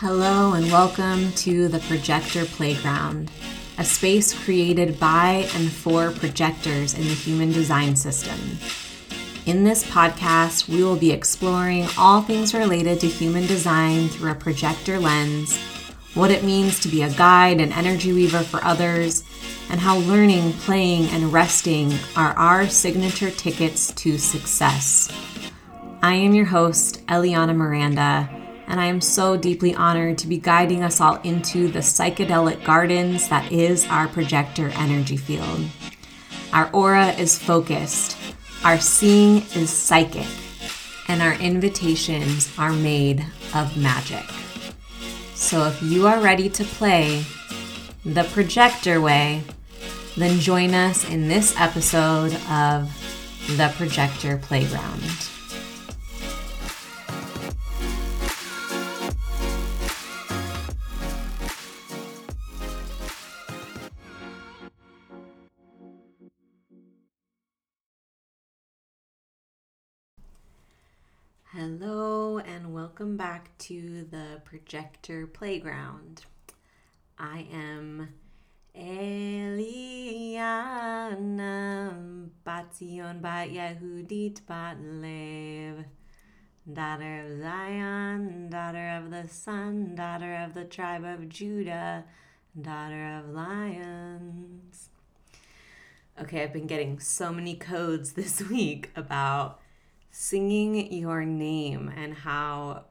Hello, and welcome to the Projector Playground, a space created by and for projectors in the human design system. In this podcast, we will be exploring all things related to human design through a projector lens, what it means to be a guide and energy weaver for others, and how learning, playing, and resting are our signature tickets to success. I am your host, Eliana Miranda and I am so deeply honored to be guiding us all into the psychedelic gardens that is our projector energy field. Our aura is focused, our seeing is psychic, and our invitations are made of magic. So if you are ready to play the projector way, then join us in this episode of The Projector Playground. Welcome back to the Projector Playground. I am Eliana Batzion Bat Yehudit Bat Lev, daughter of Zion, daughter of the sun, daughter of the tribe of Judah, daughter of lions. Okay, I've been getting so many codes this week about singing your name and how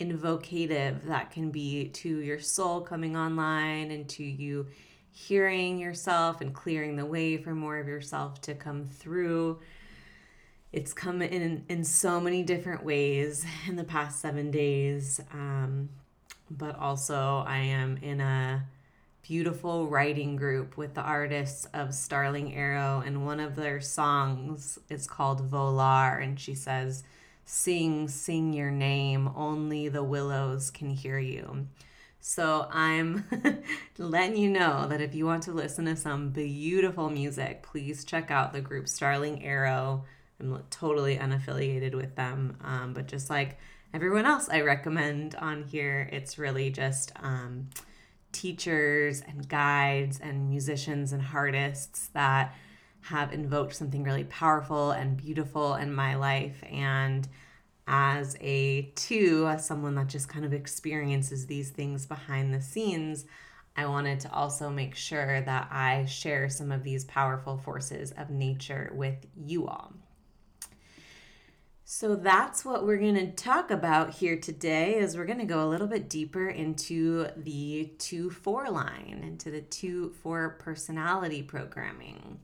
invocative that can be to your soul coming online and to you hearing yourself and clearing the way for more of yourself to come through. It's come in in so many different ways in the past seven days, um, but also I am in a beautiful writing group with the artists of Starling Arrow, and one of their songs is called Volar, and she says, Sing, sing your name, only the willows can hear you. So I'm letting you know that if you want to listen to some beautiful music, please check out the group Starling Arrow. I'm totally unaffiliated with them, um, but just like everyone else I recommend on here, it's really just. Um, teachers and guides and musicians and artists that have invoked something really powerful and beautiful in my life. And as a two, as someone that just kind of experiences these things behind the scenes, I wanted to also make sure that I share some of these powerful forces of nature with you all. So that's what we're going to talk about here today is we're going to go a little bit deeper into the 2-4 line, into the 2-4 personality programming.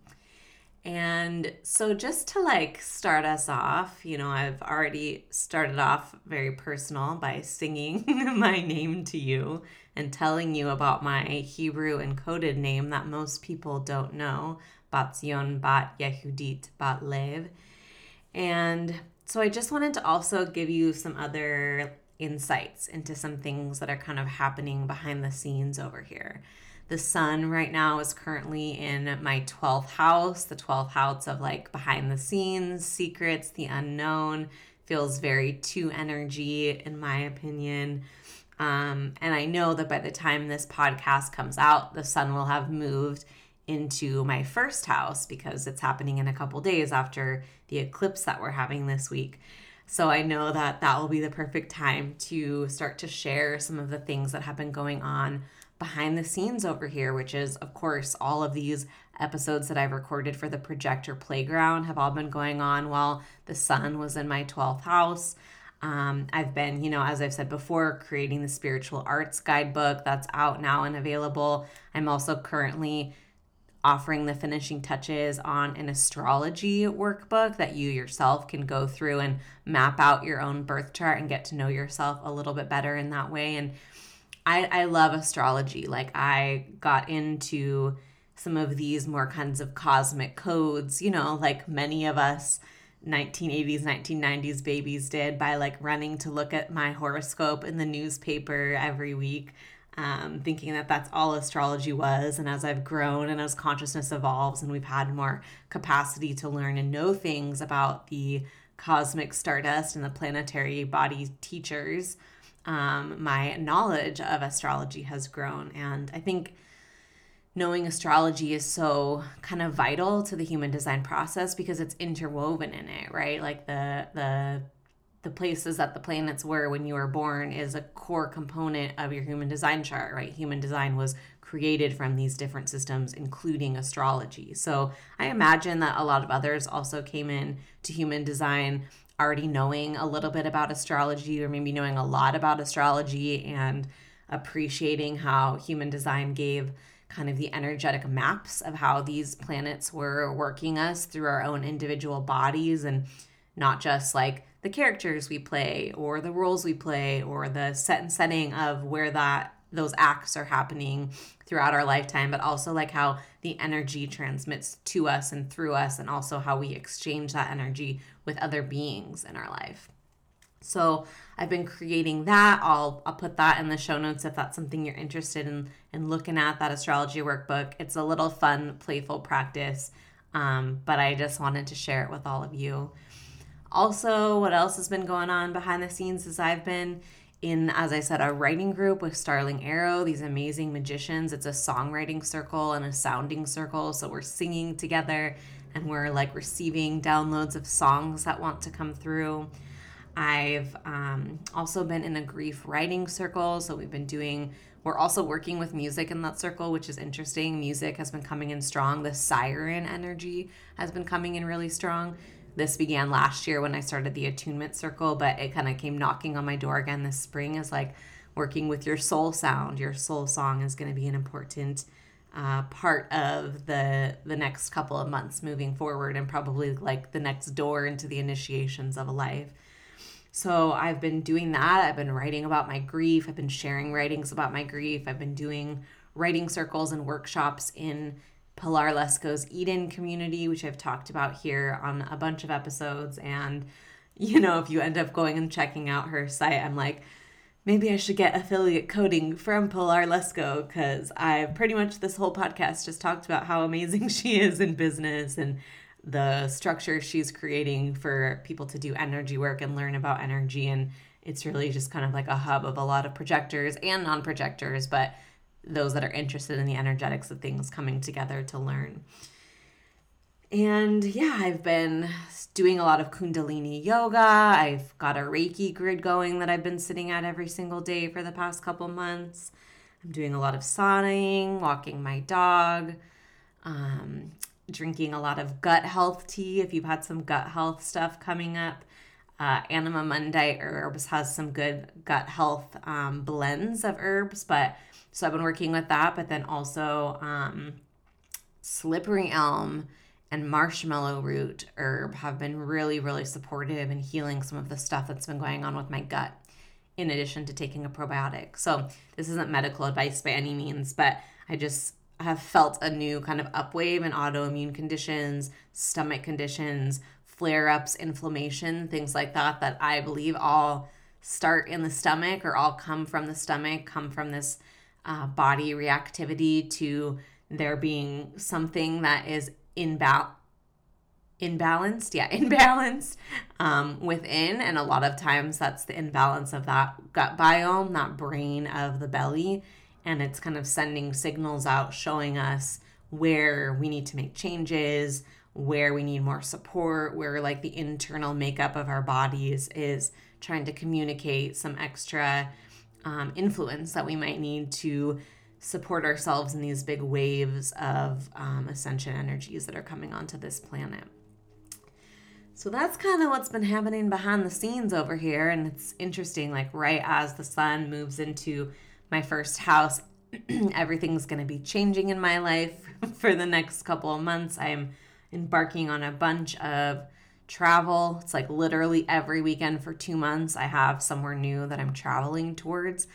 And so just to like start us off, you know, I've already started off very personal by singing my name to you and telling you about my Hebrew encoded name that most people don't know, Batzion Bat Yehudit Bat Lev. And so I just wanted to also give you some other insights into some things that are kind of happening behind the scenes over here. The sun right now is currently in my 12th house, the 12th house of like behind the scenes, secrets, the unknown. Feels very two energy, in my opinion. Um, and I know that by the time this podcast comes out, the sun will have moved into my first house because it's happening in a couple days after the eclipse that we're having this week. So I know that that will be the perfect time to start to share some of the things that have been going on behind the scenes over here, which is, of course, all of these episodes that I've recorded for the Projector Playground have all been going on while the sun was in my 12th house. Um, I've been, you know, as I've said before, creating the spiritual arts guidebook that's out now and available. I'm also currently offering the finishing touches on an astrology workbook that you yourself can go through and map out your own birth chart and get to know yourself a little bit better in that way. And I, I love astrology. Like, I got into some of these more kinds of cosmic codes, you know, like many of us 1980s, 1990s babies did by like running to look at my horoscope in the newspaper every week um, thinking that that's all astrology was. And as I've grown and as consciousness evolves and we've had more capacity to learn and know things about the cosmic stardust and the planetary body teachers, um, my knowledge of astrology has grown. And I think knowing astrology is so kind of vital to the human design process because it's interwoven in it, right? Like the the the places that the planets were when you were born is a core component of your human design chart, right? Human design was created from these different systems, including astrology. So I imagine that a lot of others also came in to human design already knowing a little bit about astrology or maybe knowing a lot about astrology and appreciating how human design gave kind of the energetic maps of how these planets were working us through our own individual bodies and not just like the characters we play or the roles we play or the set and setting of where that those acts are happening throughout our lifetime but also like how the energy transmits to us and through us and also how we exchange that energy with other beings in our life so I've been creating that. I'll I'll put that in the show notes if that's something you're interested in in looking at that astrology workbook. It's a little fun, playful practice, um, but I just wanted to share it with all of you. Also, what else has been going on behind the scenes is I've been in, as I said, a writing group with Starling Arrow, these amazing magicians. It's a songwriting circle and a sounding circle. So we're singing together and we're like receiving downloads of songs that want to come through. I've um, also been in a grief writing circle. So we've been doing, we're also working with music in that circle, which is interesting. Music has been coming in strong. The siren energy has been coming in really strong. This began last year when I started the attunement circle, but it kind of came knocking on my door again this spring is like working with your soul sound. Your soul song is going to be an important uh, part of the the next couple of months moving forward and probably like the next door into the initiations of a life so I've been doing that. I've been writing about my grief. I've been sharing writings about my grief. I've been doing writing circles and workshops in Pilar Lesko's Eden community, which I've talked about here on a bunch of episodes. And, you know, if you end up going and checking out her site, I'm like, maybe I should get affiliate coding from Pilar Lesko because I've pretty much this whole podcast just talked about how amazing she is in business and the structure she's creating for people to do energy work and learn about energy. And it's really just kind of like a hub of a lot of projectors and non projectors, but those that are interested in the energetics of things coming together to learn. And yeah, I've been doing a lot of Kundalini yoga. I've got a Reiki grid going that I've been sitting at every single day for the past couple months. I'm doing a lot of sauning, walking my dog. Um, drinking a lot of gut health tea if you've had some gut health stuff coming up. Uh, Anima Mundi Herbs has some good gut health um, blends of herbs, but so I've been working with that. But then also um, slippery elm and marshmallow root herb have been really, really supportive in healing some of the stuff that's been going on with my gut. In addition to taking a probiotic. So, this isn't medical advice by any means, but I just have felt a new kind of upwave in autoimmune conditions, stomach conditions, flare ups, inflammation, things like that, that I believe all start in the stomach or all come from the stomach, come from this uh, body reactivity to there being something that is inbal- imbalanced yeah imbalanced um, within. And a lot of times that's the imbalance of that gut biome that brain of the belly. And it's kind of sending signals out showing us where we need to make changes, where we need more support, where like the internal makeup of our bodies is trying to communicate some extra um, influence that we might need to support ourselves in these big waves of um, ascension energies that are coming onto this planet. So that's kind of what's been happening behind the scenes over here. And it's interesting, like, right as the sun moves into my first house, everything's going to be changing in my life for the next couple of months. I'm embarking on a bunch of travel. It's like literally every weekend for two months, I have somewhere new that I'm traveling towards.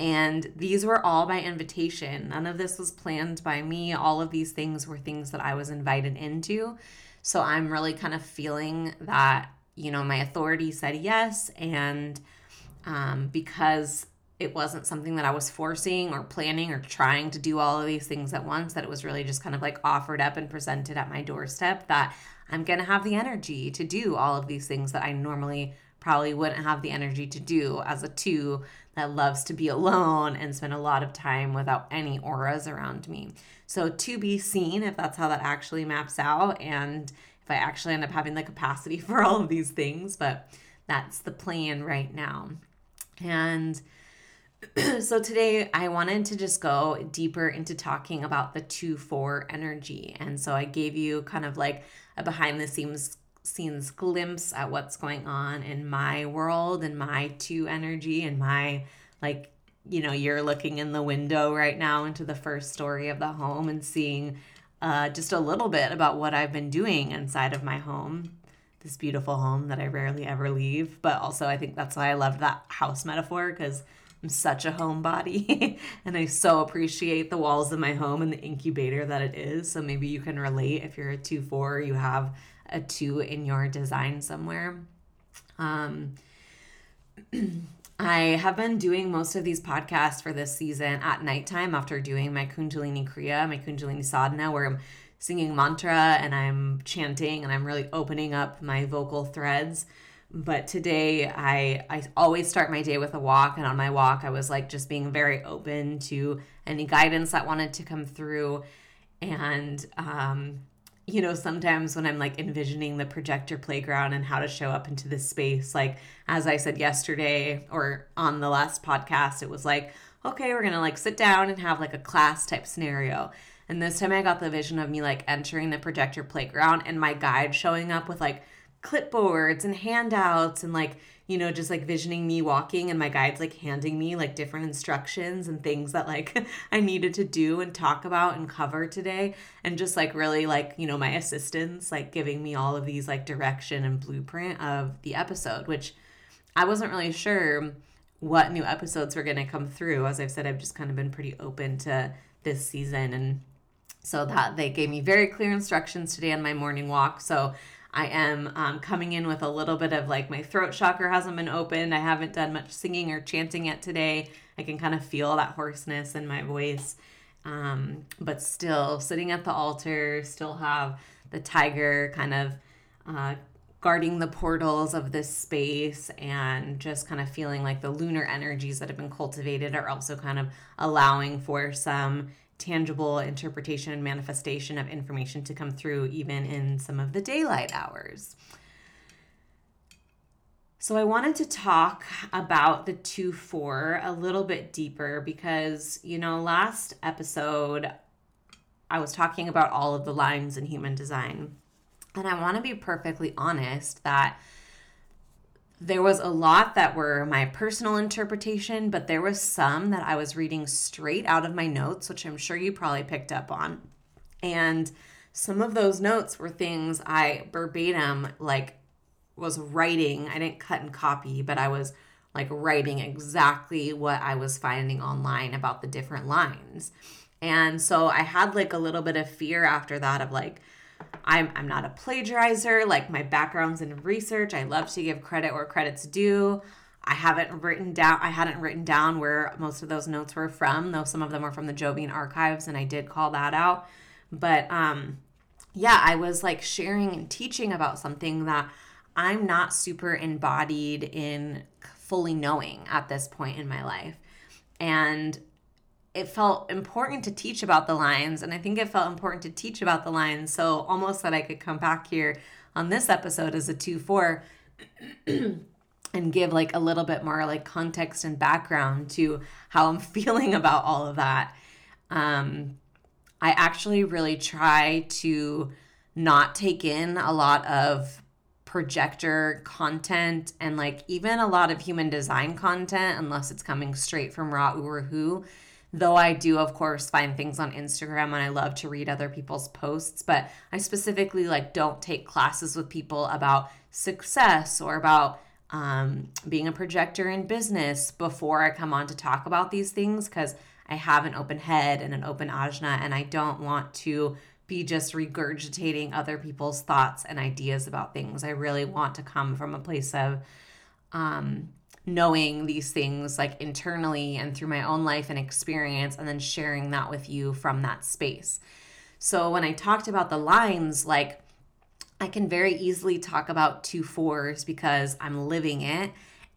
And these were all by invitation. None of this was planned by me. All of these things were things that I was invited into. So I'm really kind of feeling that, you know, my authority said yes. And um, because it wasn't something that I was forcing or planning or trying to do all of these things at once, that it was really just kind of like offered up and presented at my doorstep that I'm going to have the energy to do all of these things that I normally probably wouldn't have the energy to do as a two that loves to be alone and spend a lot of time without any auras around me. So, to be seen if that's how that actually maps out and if I actually end up having the capacity for all of these things, but that's the plan right now. And so today I wanted to just go deeper into talking about the 2 4 energy. And so I gave you kind of like a behind the scenes scenes glimpse at what's going on in my world and my 2 energy and my like you know you're looking in the window right now into the first story of the home and seeing uh, just a little bit about what I've been doing inside of my home this beautiful home that I rarely ever leave. But also, I think that's why I love that house metaphor because I'm such a homebody and I so appreciate the walls of my home and the incubator that it is. So maybe you can relate if you're a 2 4, you have a 2 in your design somewhere. Um, I have been doing most of these podcasts for this season at nighttime after doing my Kundalini Kriya, my Kundalini Sadhana, where I'm singing mantra and I'm chanting and I'm really opening up my vocal threads. But today I I always start my day with a walk and on my walk I was like just being very open to any guidance that wanted to come through and um you know, sometimes when I'm like envisioning the projector playground and how to show up into this space, like as I said yesterday or on the last podcast, it was like, okay, we're gonna like sit down and have like a class type scenario. And this time I got the vision of me like entering the projector playground and my guide showing up with like clipboards and handouts and like, you know, just like visioning me walking and my guides like handing me like different instructions and things that like I needed to do and talk about and cover today. And just like really like, you know, my assistants like giving me all of these like direction and blueprint of the episode, which I wasn't really sure what new episodes were going to come through. As I've said, I've just kind of been pretty open to this season and so that they gave me very clear instructions today on my morning walk. So I am um, coming in with a little bit of like my throat chakra hasn't been opened. I haven't done much singing or chanting yet today. I can kind of feel that hoarseness in my voice. Um, but still sitting at the altar, still have the tiger kind of uh, guarding the portals of this space and just kind of feeling like the lunar energies that have been cultivated are also kind of allowing for some tangible interpretation and manifestation of information to come through even in some of the daylight hours. So, I wanted to talk about the 2 4 a little bit deeper because, you know, last episode I was talking about all of the lines in human design. And I want to be perfectly honest that there was a lot that were my personal interpretation, but there was some that I was reading straight out of my notes, which I'm sure you probably picked up on. And some of those notes were things I verbatim like was writing. I didn't cut and copy, but I was like writing exactly what I was finding online about the different lines. And so I had like a little bit of fear after that of like, I'm, I'm not a plagiarizer. Like my background's in research. I love to give credit where credit's due. I haven't written down I hadn't written down where most of those notes were from, though some of them were from the Jovian archives and I did call that out. But um yeah, I was like sharing and teaching about something that I'm not super embodied in fully knowing at this point in my life. And it felt important to teach about the lines and i think it felt important to teach about the lines so almost that i could come back here on this episode as a 2-4 and give like a little bit more like context and background to how i'm feeling about all of that. Um i actually really try to not take in a lot of projector content and like even a lot of human design content unless it's coming straight from Ra Uru Hu Though I do, of course, find things on Instagram and I love to read other people's posts, but I specifically like don't take classes with people about success or about um, being a projector in business before I come on to talk about these things because I have an open head and an open ajna, and I don't want to be just regurgitating other people's thoughts and ideas about things. I really want to come from a place of um, knowing these things like internally and through my own life and experience, and then sharing that with you from that space. So when I talked about the lines, like I can very easily talk about two fours because I'm living it.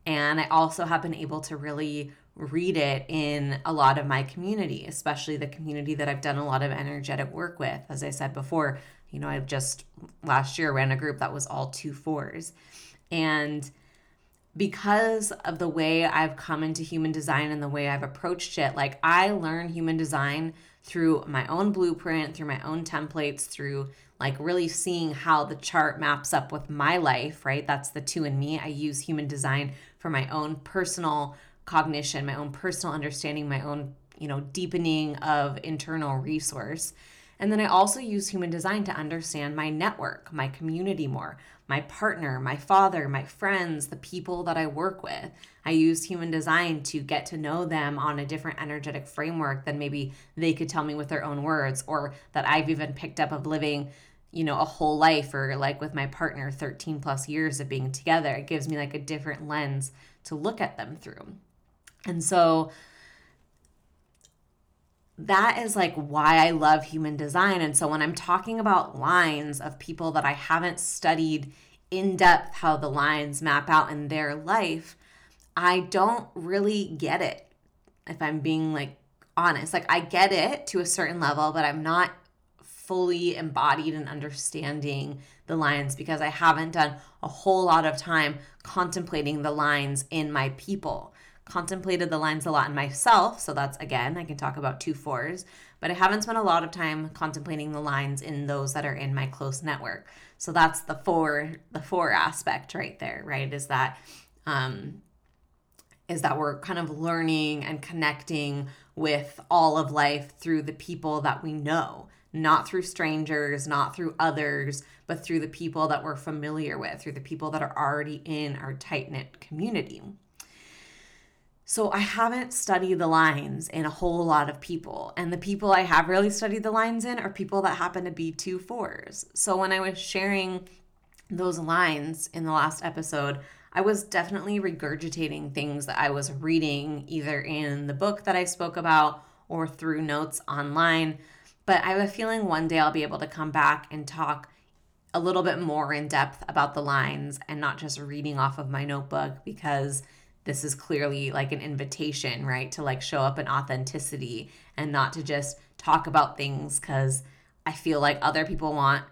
And I also have been able to really read it in a lot of my community, especially the community that I've done a lot of energetic work with. As I said before, you know, I've just last year ran a group that was all two fours. And because of the way I've come into human design and the way I've approached it, like I learn human design through my own blueprint, through my own templates, through like really seeing how the chart maps up with my life, right? That's the two in me. I use human design for my own personal cognition, my own personal understanding, my own, you know, deepening of internal resource. And then I also use human design to understand my network, my community more, my partner, my father, my friends, the people that I work with. I use human design to get to know them on a different energetic framework than maybe they could tell me with their own words or that I've even picked up of living you know a whole life or like with my partner 13 plus years of being together it gives me like a different lens to look at them through and so that is like why I love human design. And so when I'm talking about lines of people that I haven't studied in depth how the lines map out in their life, I don't really get it. If I'm being like honest, like I get it to a certain level, but I'm not fully embodied in understanding the lines because I haven't done a whole lot of time contemplating the lines in my people contemplated the lines a lot in myself. So that's again, I can talk about two fours, but I haven't spent a lot of time contemplating the lines in those that are in my close network. So that's the four, the four aspect right there, right? Is that, um, is that we're kind of learning and connecting with all of life through the people that we know, not through strangers, not through others, but through the people that we're familiar with, through the people that are already in our tight knit community. So I haven't studied the lines in a whole lot of people. And the people I have really studied the lines in are people that happen to be two fours. So when I was sharing those lines in the last episode, I was definitely regurgitating things that I was reading either in the book that I spoke about or through notes online. But I have a feeling one day I'll be able to come back and talk a little bit more in depth about the lines and not just reading off of my notebook because this is clearly like an invitation, right? To like show up in authenticity and not to just talk about things because I feel like other people want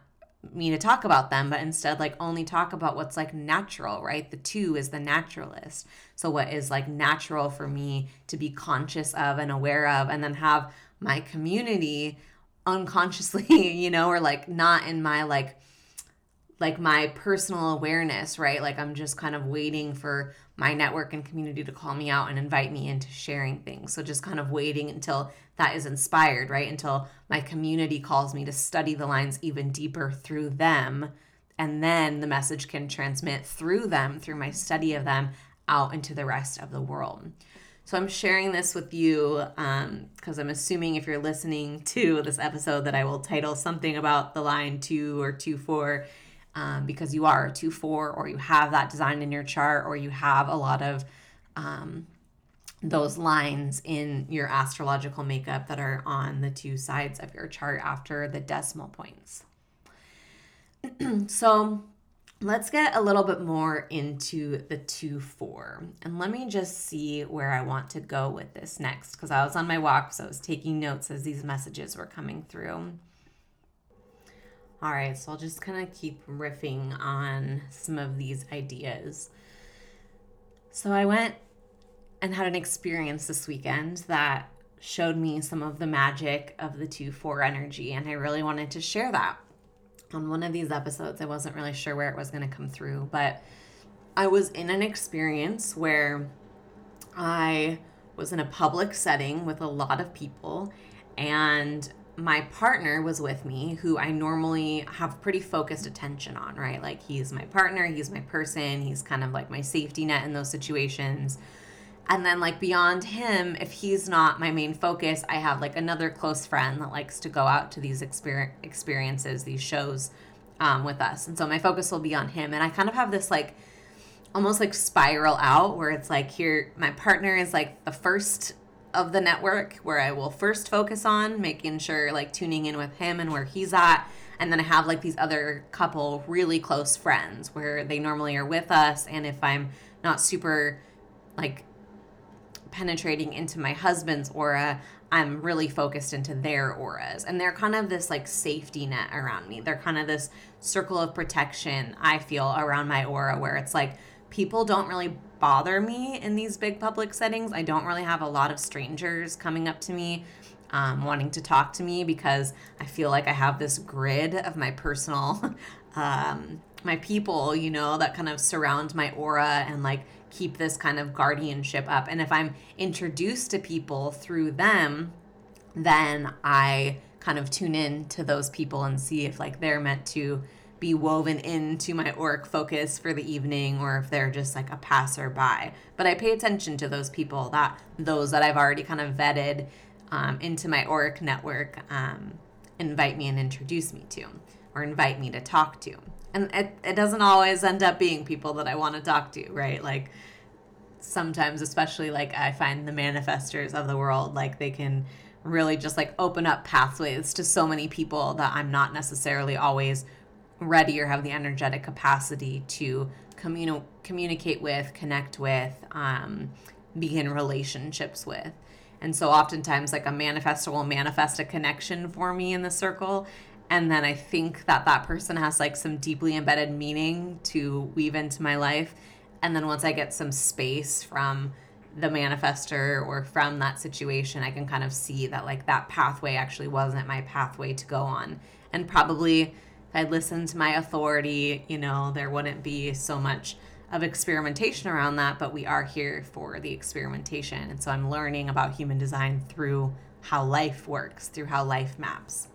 me to talk about them, but instead, like, only talk about what's like natural, right? The two is the naturalist. So, what is like natural for me to be conscious of and aware of, and then have my community unconsciously, you know, or like not in my like like my personal awareness, right? Like I'm just kind of waiting for my network and community to call me out and invite me into sharing things. So just kind of waiting until that is inspired, right? Until my community calls me to study the lines even deeper through them. And then the message can transmit through them, through my study of them, out into the rest of the world. So I'm sharing this with you because um, I'm assuming if you're listening to this episode that I will title something about the line two or two four um, because you are a 2 4 or you have that design in your chart or you have a lot of um, those lines in your astrological makeup that are on the two sides of your chart after the decimal points. so let's get a little bit more into the 2 4. And let me just see where I want to go with this next because I was on my walk, so I was taking notes as these messages were coming through. All right, so I'll just kind of keep riffing on some of these ideas. So I went and had an experience this weekend that showed me some of the magic of the 2 4 energy, and I really wanted to share that on one of these episodes. I wasn't really sure where it was going to come through, but I was in an experience where I was in a public setting with a lot of people, and my partner was with me, who I normally have pretty focused attention on, right? Like he's my partner, he's my person, he's kind of like my safety net in those situations. And then, like, beyond him, if he's not my main focus, I have like another close friend that likes to go out to these exper- experiences, these shows um, with us. And so my focus will be on him. And I kind of have this like almost like spiral out where it's like here, my partner is like the first of the network where I will first focus on making sure like tuning in with him and where he's at And then I have like these other couple really close friends where they normally are with us. And if I'm not super like penetrating into my husband's aura, I'm really focused into their auras. And they're kind of this like safety net around me. They're kind of this circle of protection I feel around my aura where it's like people don't really bother me in these big public settings. I don't really have a lot of strangers coming up to me um, wanting to talk to me because I feel like I have this grid of my personal, um, my people, you know, that kind of surround my aura and like keep this kind of guardianship up. And if I'm introduced to people through them, then I kind of tune in to those people and see if like they're meant to be woven into my auric focus for the evening or if they're just like a passerby. But I pay attention to those people that those that I've already kind of vetted um, into my auric network um, invite me and introduce me to or invite me to talk to and it, it doesn't always end up being people that I want to talk to, right? Like sometimes, especially like I find the manifestors of the world, like they can really just like open up pathways to so many people that I'm not necessarily always ready or have the energetic capacity to communi- communicate with, connect with, um, begin relationships with. And so oftentimes like a manifestor will manifest a connection for me in the circle and then I think that that person has like some deeply embedded meaning to weave into my life. And then once I get some space from the manifester or from that situation, I can kind of see that like that pathway actually wasn't my pathway to go on. And probably if I listened to my authority, you know, there wouldn't be so much of experimentation around that, but we are here for the experimentation. And so I'm learning about human design through how life works, through how life maps.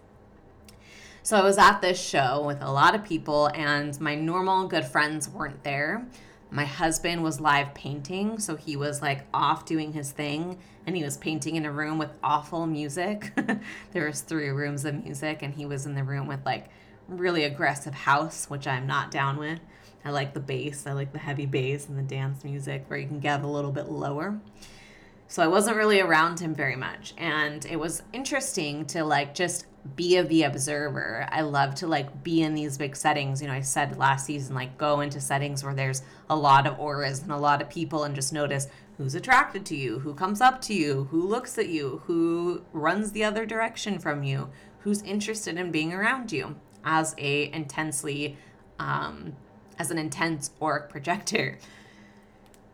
So I was at this show with a lot of people, and my normal good friends weren't there. My husband was live painting, so he was like off doing his thing, and he was painting in a room with awful music. there was three rooms of music, and he was in the room with like really aggressive house, which I'm not down with. I like the bass, I like the heavy bass and the dance music where you can get a little bit lower. So I wasn't really around him very much. And it was interesting to like just be a the observer. I love to like be in these big settings. You know, I said last season, like go into settings where there's a lot of auras and a lot of people and just notice who's attracted to you, who comes up to you, who looks at you, who runs the other direction from you, who's interested in being around you as a intensely um, as an intense auric projector.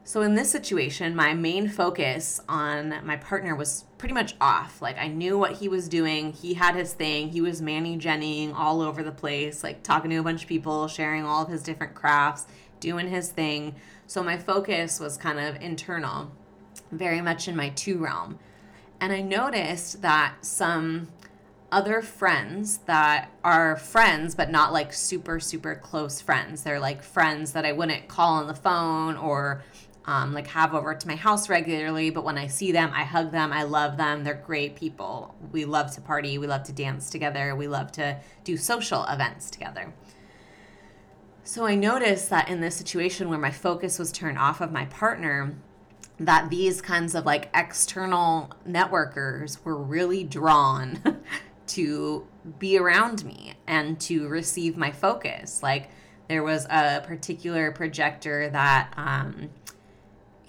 So in this situation, my main focus on my partner was pretty much off. Like I knew what he was doing. He had his thing. He was Manny Jenning all over the place, like talking to a bunch of people, sharing all of his different crafts, doing his thing. So my focus was kind of internal, very much in my two realm. And I noticed that some other friends that are friends but not like super super close friends. They're like friends that I wouldn't call on the phone or um, like have over to my house regularly but when i see them i hug them i love them. They're great people. We love to party we love to dance together we love to do social events together. So i noticed that in this situation where my focus was turned off of my partner that these kinds of like external networkers were really drawn to be around me and to receive my focus. Like there was a particular projector that um,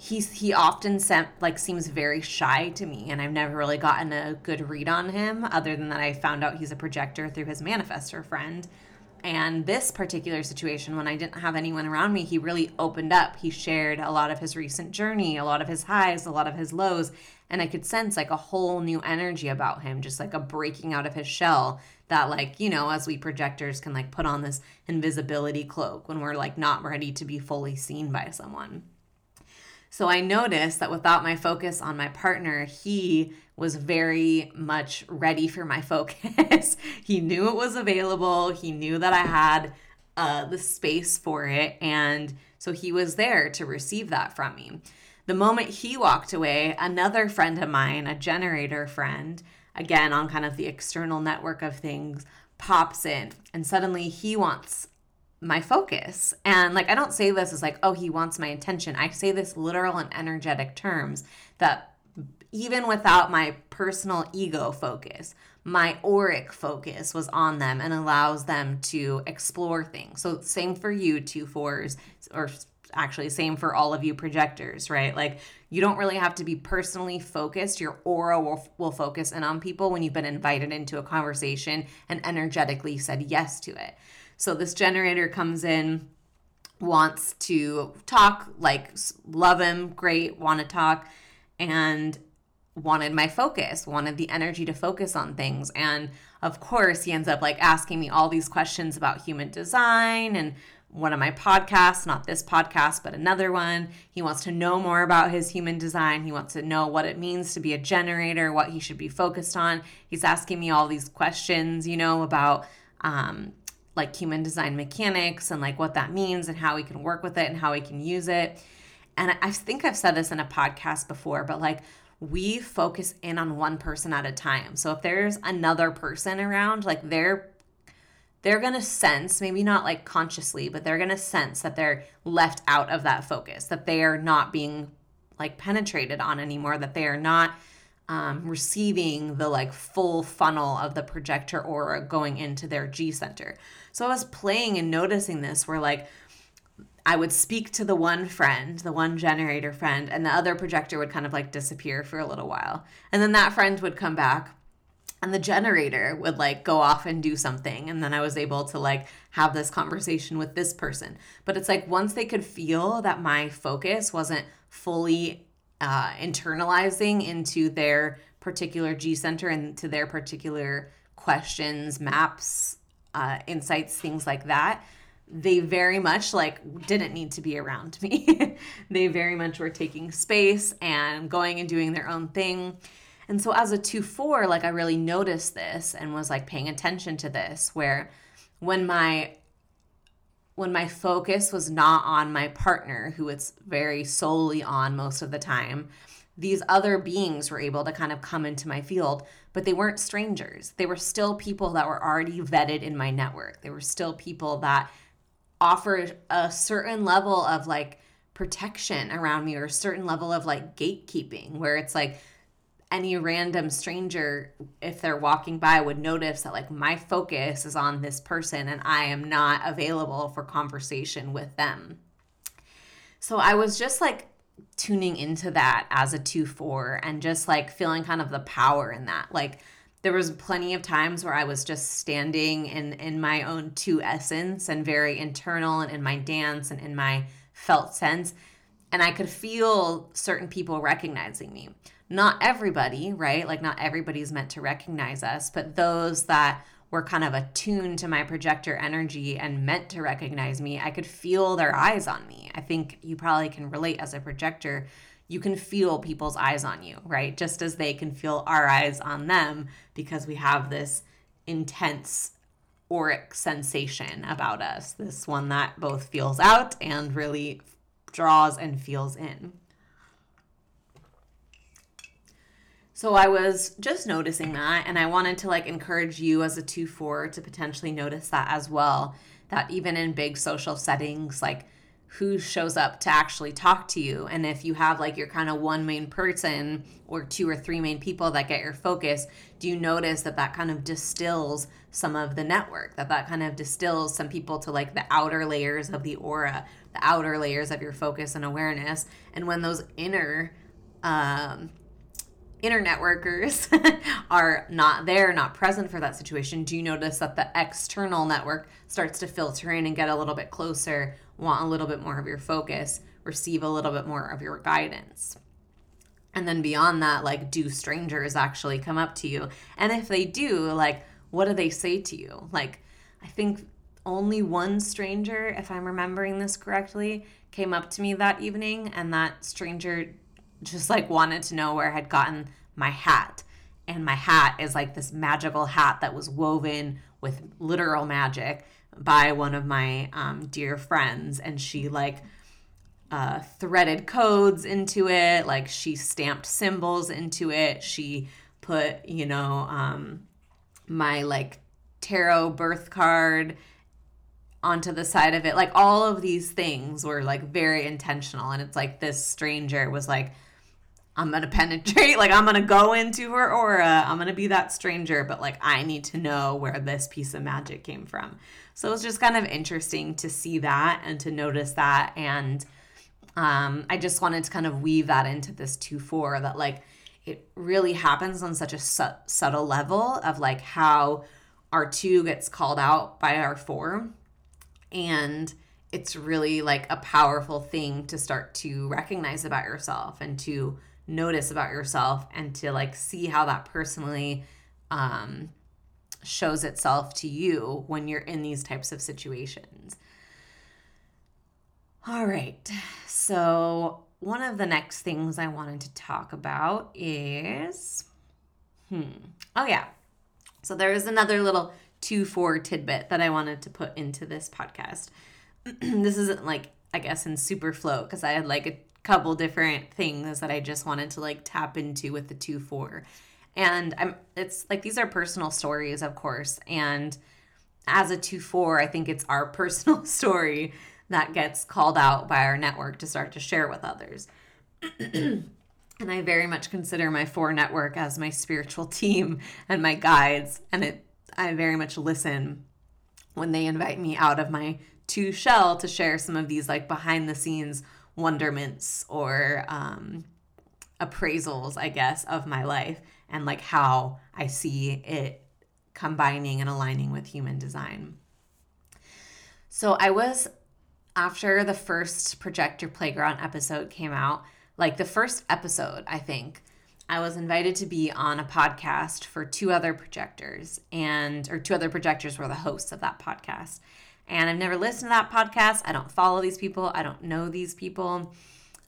he's he often sent like seems very shy to me and i've never really gotten a good read on him other than that i found out he's a projector through his manifestor friend and this particular situation when i didn't have anyone around me he really opened up. He shared a lot of his recent journey a lot of his highs a lot of his lows. And i could sense like a whole new energy about him just like a breaking out of his shell that like you know as we projectors can like put on this invisibility cloak when we're like not ready to be fully seen by someone. So I noticed that without my focus on my partner, he was very much ready for my focus. he knew it was available, he knew that I had uh, the space for it. And so he was there to receive that from me. The moment he walked away, another friend of mine, a generator friend, again on kind of the external network of things, pops in and suddenly he wants my focus. And like, I don't say this as like, oh, he wants my attention. I say this literal and energetic terms that even without my personal ego focus, my auric focus was on them and allows them to explore things. So, same for you, two fours, or actually, same for all of you projectors, right? Like, you don't really have to be personally focused. Your aura will, will focus in on people when you've been invited into a conversation and energetically said yes to it. So, this generator comes in wants to talk, like love him, great, want to talk, and wanted my focus, wanted the energy to focus on things. And of course, he ends up like asking me all these questions about human design and one of my podcasts, not this podcast, but another one. He wants to know more about his human design. He wants to know what it means to be a generator, what he should be focused on. He's asking me all these questions, you know, about um, like human design mechanics and like what that means and how we can work with it and how we can use it. And I think I've said this in a podcast before, but like we focus in on one person at a time. So if there's another person around, like they're they're going to sense, maybe not like consciously, but they're going to sense that they're left out of that focus, that they are not being like penetrated on anymore, that they are not um, receiving the like full funnel of the projector aura going into their G center. So I was playing and noticing this where like I would speak to the one friend, the one generator friend, and the other projector would kind of like disappear for a little while. And then that friend would come back and the generator would like go off and do something and then i was able to like have this conversation with this person but it's like once they could feel that my focus wasn't fully uh, internalizing into their particular g center and to their particular questions maps uh, insights things like that they very much like didn't need to be around me. they very much were taking space and going and doing their own thing. And so as a 2-4, like I really noticed this and was like paying attention to this where when my when my focus was not on my partner who it's very solely on most of the time, these other beings were able to kind of come into my field, but they weren't strangers. They were still people that were already vetted in my network. They were still people that offer a certain level of like protection around me or a certain level of like gatekeeping where it's like any random stranger if they're walking by would notice that like my focus is on this person and I am not available for conversation with them. So I was just like tuning into that as a 2-4 and just like feeling kind of the power in that. Like there was plenty of times where I was just standing in in my own two essence and very internal and in my dance and in my felt sense and I could feel certain people recognizing me. Not everybody, right? Like not everybody's meant to recognize us, but those that were kind of attuned to my projector energy and meant to recognize me, I could feel their eyes on me. I think you probably can relate as a projector you can feel people's eyes on you, right? Just as they can feel our eyes on them because we have this intense auric sensation about us, this one that both feels out and really draws and feels in. So I was just noticing that and I wanted to like encourage you as a 2-4 to potentially notice that as well that even in big social settings like who shows up to actually talk to you. And if you have like your kind of one main person or two or three main people that get your focus do you notice that that kind of distills some of the network that that kind of distills some people to like the outer layers of the aura the outer layers of your focus and awareness? And when those inner um, inner workers are not there, not present for that situation, do you notice that the external network starts to filter in and get a little bit closer want a little bit more of your focus, receive a little bit more of your guidance. And then beyond that, like, do strangers actually come up to you? And if they do, like, what do they say to you? Like, I think only one stranger, if I'm remembering this correctly, came up to me that evening, and that stranger just like wanted to know where I had gotten my hat. And my hat is like this magical hat that was woven with literal magic by one of my um, dear friends, and she like uh, threaded codes into it, like she stamped symbols into it. She put, you know, um, my like tarot birth card onto the side of it. Like all of these things were like very intentional. And it's like this stranger was like, I'm gonna penetrate, like I'm gonna go into her aura, I'm gonna be that stranger, but like I need to know where this piece of magic came from. So it was just kind of interesting to see that and to notice that. And um, I just wanted to kind of weave that into this 2 4 that like it really happens on such a su- subtle level of like how our 2 gets called out by our 4. And it's really like a powerful thing to start to recognize about yourself and to notice about yourself and to like see how that personally um, shows itself to you when you're in these types of situations. All right. So, one of the next things I wanted to talk about is hmm. Oh yeah. So there is another little 2-4 tidbit that I wanted to put into this podcast. this isn't like I guess in super flow because I had like a couple different things that I just wanted to like tap into with the 2-4 and i'm it's like these are personal stories of course. And as a 2-4 i think it's our personal story that gets called out by our network to start to share with others. And i very much consider my 4 network as my spiritual team and my guides. And it i very much listen when they invite me out of my 2 shell to share some of these like behind the scenes wonderments or um, appraisals i guess of my life and like how I see it combining and aligning with human design. So I was after the first projector playground episode came out, like the first episode, I think, I was invited to be on a podcast for two other projectors and or two other projectors were the hosts of that podcast. And I've never listened to that podcast. I don't follow these people. I don't know these people.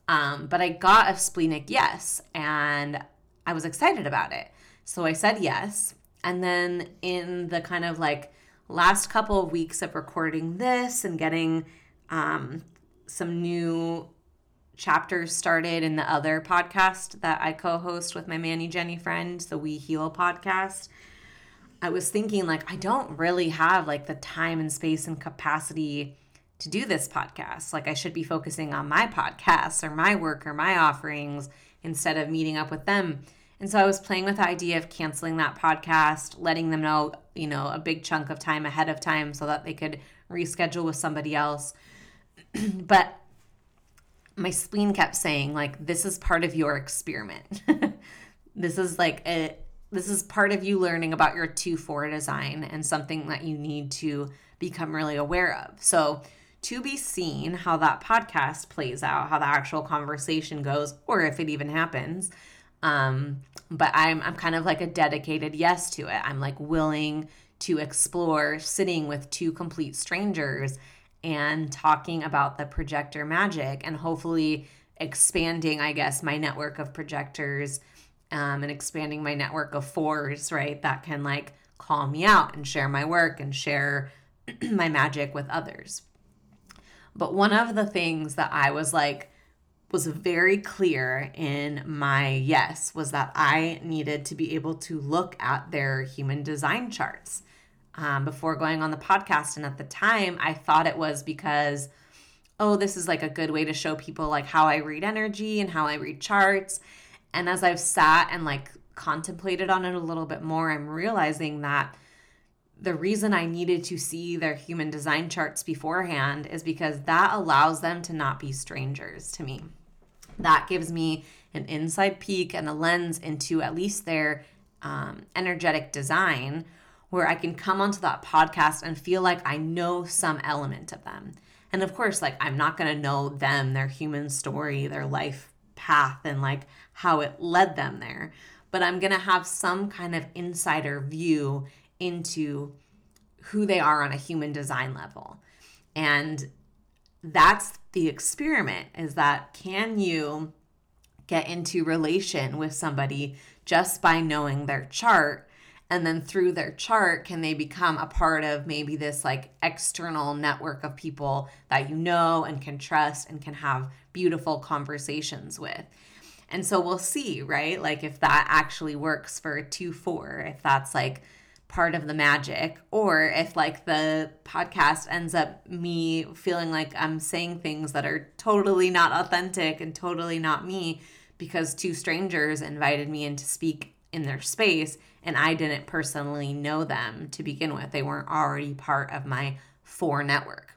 Um, but I got a splenic yes, and I was excited about it. So I said yes. And then in the kind of like last couple of weeks of recording this and getting um, some new chapters started in the other podcast that I co host with my Manny Jenny friend, the We Heal podcast. I was thinking, like, I don't really have like the time and space and capacity to do this podcast. Like, I should be focusing on my podcasts or my work or my offerings instead of meeting up with them. And so I was playing with the idea of canceling that podcast, letting them know, you know, a big chunk of time ahead of time so that they could reschedule with somebody else. but my spleen kept saying like this is part of your experiment. this is like a this is part of you learning about your 2-4 design and something that you need to become really aware of. So to be seen how that podcast plays out, how the actual conversation goes, or if it even happens. Um, but I'm I'm kind of like a dedicated yes to it. I'm like willing to explore sitting with two complete strangers and talking about the projector magic and hopefully expanding, I guess, my network of projectors um, and expanding my network of fours, right? That can like call me out and share my work and share my magic with others. But one of the things that I was like, was very clear in my yes was that I needed to be able to look at their human design charts um, before going on the podcast. And at the time, I thought it was because, oh, this is like a good way to show people like how I read energy and how I read charts. And as I've sat and like contemplated on it a little bit more, I'm realizing that the reason I needed to see their human design charts beforehand is because that allows them to not be strangers to me that gives me an inside peek and a lens into at least their um, energetic design where I can come onto that podcast and feel like I know some element of them. And of course, like I'm not going to know them, their human story, their life path, and like how it led them there. But I'm going to have some kind of insider view into who they are on a human design level. And that's the experiment is that can you get into relation with somebody just by knowing their chart and then through their chart can they become a part of maybe this like external network of people that you know and can trust and can have beautiful conversations with and so we'll see right like if that actually works for a 2-4 if that's like part of the magic or if like the podcast ends up me feeling like I'm saying things that are totally not authentic and totally not me because two strangers invited me in to speak in their space and I didn't personally know them to begin with. They weren't already part of my four network.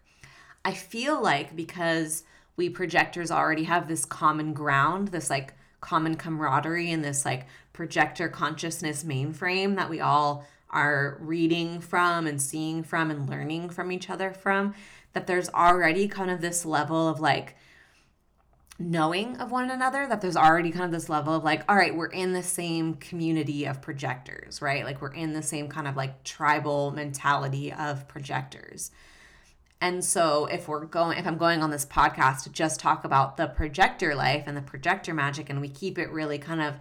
I feel like because we projectors already have this common ground, this like common camaraderie and this like projector consciousness mainframe that we all are reading from and seeing from and learning from each other from, that there's already kind of this level of like knowing of one another that there's already kind of this level of like all right we're in the same community of projectors right? Like we're in the same kind of like tribal mentality of projectors and so if we're going if i'm going on this podcast to just talk about the projector life and the projector magic and we keep it really kind of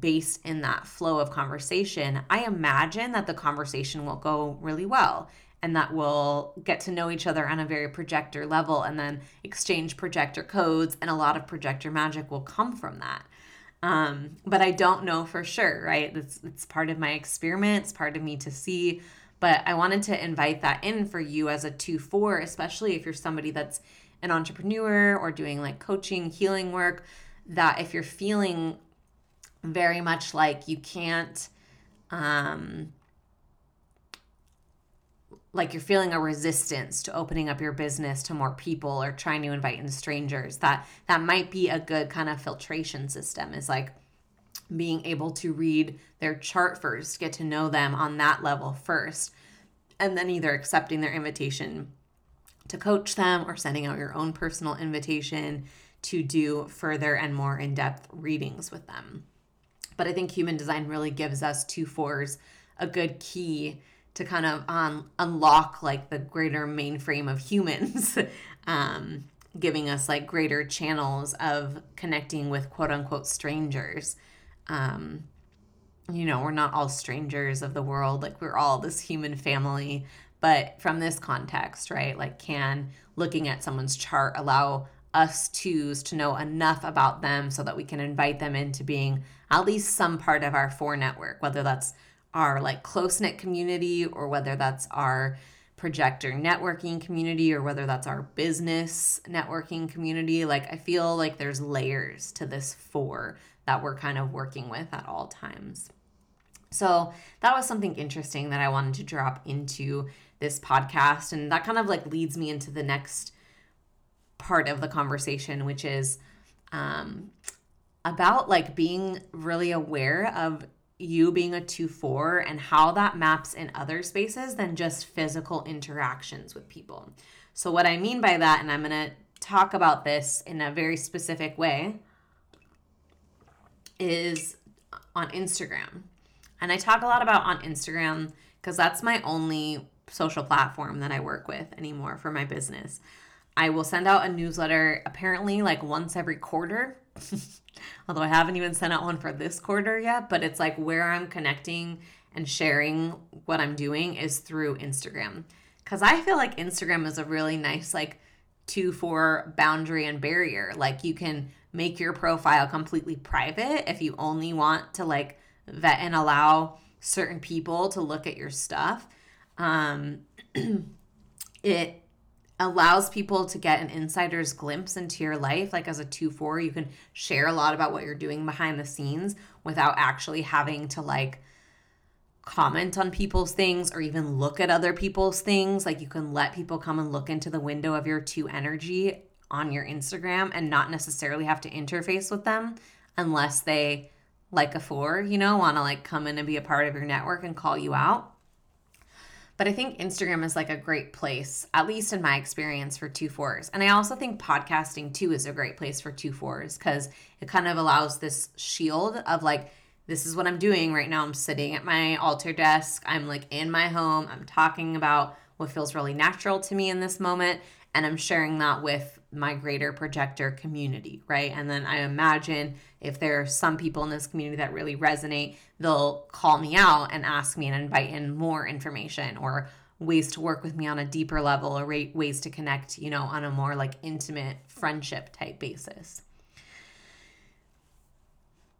based in that flow of conversation i imagine that the conversation will go really well and that we'll get to know each other on a very projector level and then exchange projector codes and a lot of projector magic will come from that. Um, but i don't know for sure right? It's, it's part of my experiment. It's part of me to see but i wanted to invite that in for you as a 2-4 especially if you're somebody that's an entrepreneur or doing like coaching healing work that if you're feeling very much like you can't um, like you're feeling a resistance to opening up your business to more people or trying to invite in strangers that that might be a good kind of filtration system is like being able to read their chart first get to know them on that level first and then either accepting their invitation to coach them or sending out your own personal invitation to do further and more in-depth readings with them but i think human design really gives us two fours a good key to kind of um, unlock like the greater mainframe of humans, um, giving us like greater channels of connecting with quote unquote strangers. Um, you know, we're not all strangers of the world, like we're all this human family. But from this context, right, like can looking at someone's chart allow us twos to know enough about them so that we can invite them into being at least some part of our four network, whether that's our like close knit community or whether that's our projector networking community or whether that's our business networking community. Like, I feel like there's layers to this four that we're kind of working with at all times. So, that was something interesting that I wanted to drop into this podcast. And that kind of like leads me into the next part of the conversation, which is um, about like being really aware of you being a 2 4 and how that maps in other spaces than just physical interactions with people. So, what I mean by that, and I'm going to talk about this in a very specific way, is on Instagram. And I talk a lot about on Instagram because that's my only social platform that I work with anymore for my business. I will send out a newsletter apparently like once every quarter. although I haven't even sent out one for this quarter yet, but it's like where I'm connecting and sharing what I'm doing is through Instagram. Cause I feel like Instagram is a really nice, like, two for boundary and barrier. Like, you can make your profile completely private if you only want to, like, vet and allow certain people to look at your stuff. Um, it allows people to get an insider's glimpse into your life like as a 2-4 you can share a lot about what you're doing behind the scenes without actually having to like comment on people's things or even look at other people's things like you can let people come and look into the window of your 2 energy on your Instagram and not necessarily have to interface with them unless they like a 4 you know want to like come in and be a part of your network and call you out but I think Instagram is like a great place, at least in my experience, for two fours. And I also think podcasting too is a great place for two fours because it kind of allows this shield of like, this is what I'm doing right now. I'm sitting at my altar desk. I'm like in my home. I'm talking about what feels really natural to me in this moment. And I'm sharing that with my greater projector community, right? And then I imagine if there are some people in this community that really resonate, they'll call me out and ask me and invite in more information or ways to work with me on a deeper level or ways to connect, you know, on a more like intimate friendship type basis.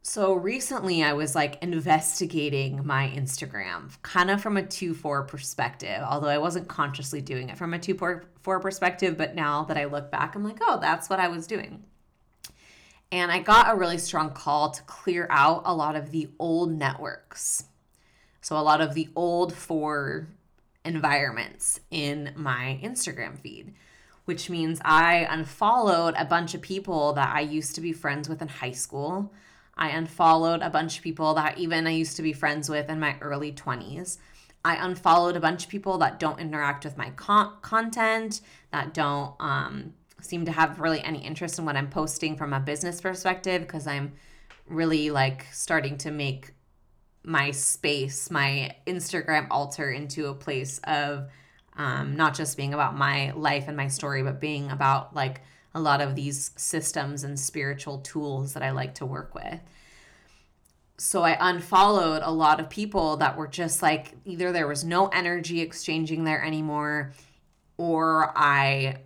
So recently I was like investigating my Instagram kind of from a 2 4 perspective, although I wasn't consciously doing it from a 2 4 perspective. But now that I look back, I'm like, oh, that's what I was doing. And I got a really strong call to clear out a lot of the old networks. So, a lot of the old four environments in my Instagram feed, which means I unfollowed a bunch of people that I used to be friends with in high school. I unfollowed a bunch of people that even I used to be friends with in my early 20s. I unfollowed a bunch of people that don't interact with my con- content, that don't um, seem to have really any interest in what I'm posting from a business perspective because I'm really like starting to make my space, my Instagram altar into a place of um, not just being about my life and my story, but being about like a lot of these systems and spiritual tools that I like to work with. So I unfollowed a lot of people that were just like either there was no energy exchanging there anymore, or I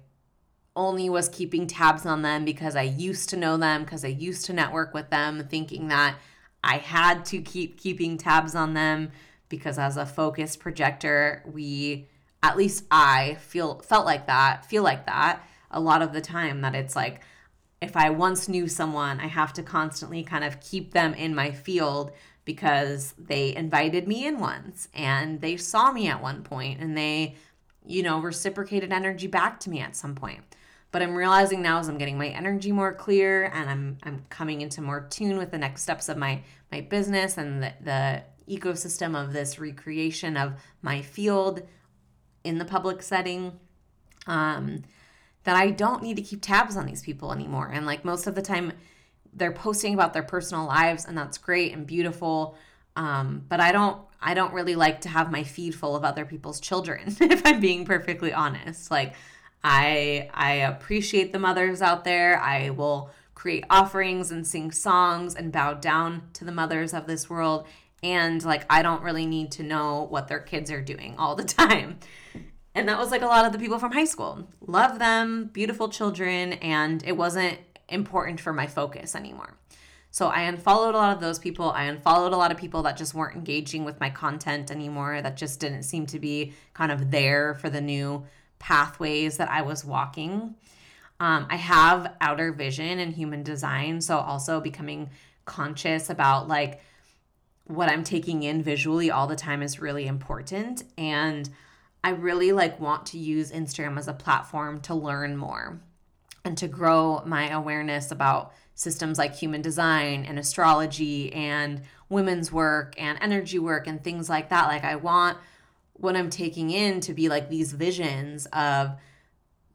only was keeping tabs on them because I used to know them, because I used to network with them, thinking that I had to keep keeping tabs on them because as a focus projector, we at least I feel felt like that, feel like that a lot of the time that it's like if I once knew someone, I have to constantly kind of keep them in my field because they invited me in once and they saw me at one point and they, you know, reciprocated energy back to me at some point. But I'm realizing now as I'm getting my energy more clear and I'm I'm coming into more tune with the next steps of my my business and the, the ecosystem of this recreation of my field in the public setting. Um, that I don't need to keep tabs on these people anymore. And like most of the time, they're posting about their personal lives, and that's great and beautiful. Um, but I don't I don't really like to have my feed full of other people's children, if I'm being perfectly honest. Like I I appreciate the mothers out there. I will create offerings and sing songs and bow down to the mothers of this world. And like I don't really need to know what their kids are doing all the time. And that was like a lot of the people from high school. Love them, beautiful children, and it wasn't important for my focus anymore. So I unfollowed a lot of those people. I unfollowed a lot of people that just weren't engaging with my content anymore, that just didn't seem to be kind of there for the new pathways that I was walking. Um, I have outer vision and human design, so also becoming conscious about like what I'm taking in visually all the time is really important. And I really like want to use Instagram as a platform to learn more and to grow my awareness about systems like human design and astrology and women's work and energy work and things like that. Like I want what I'm taking in to be like these visions of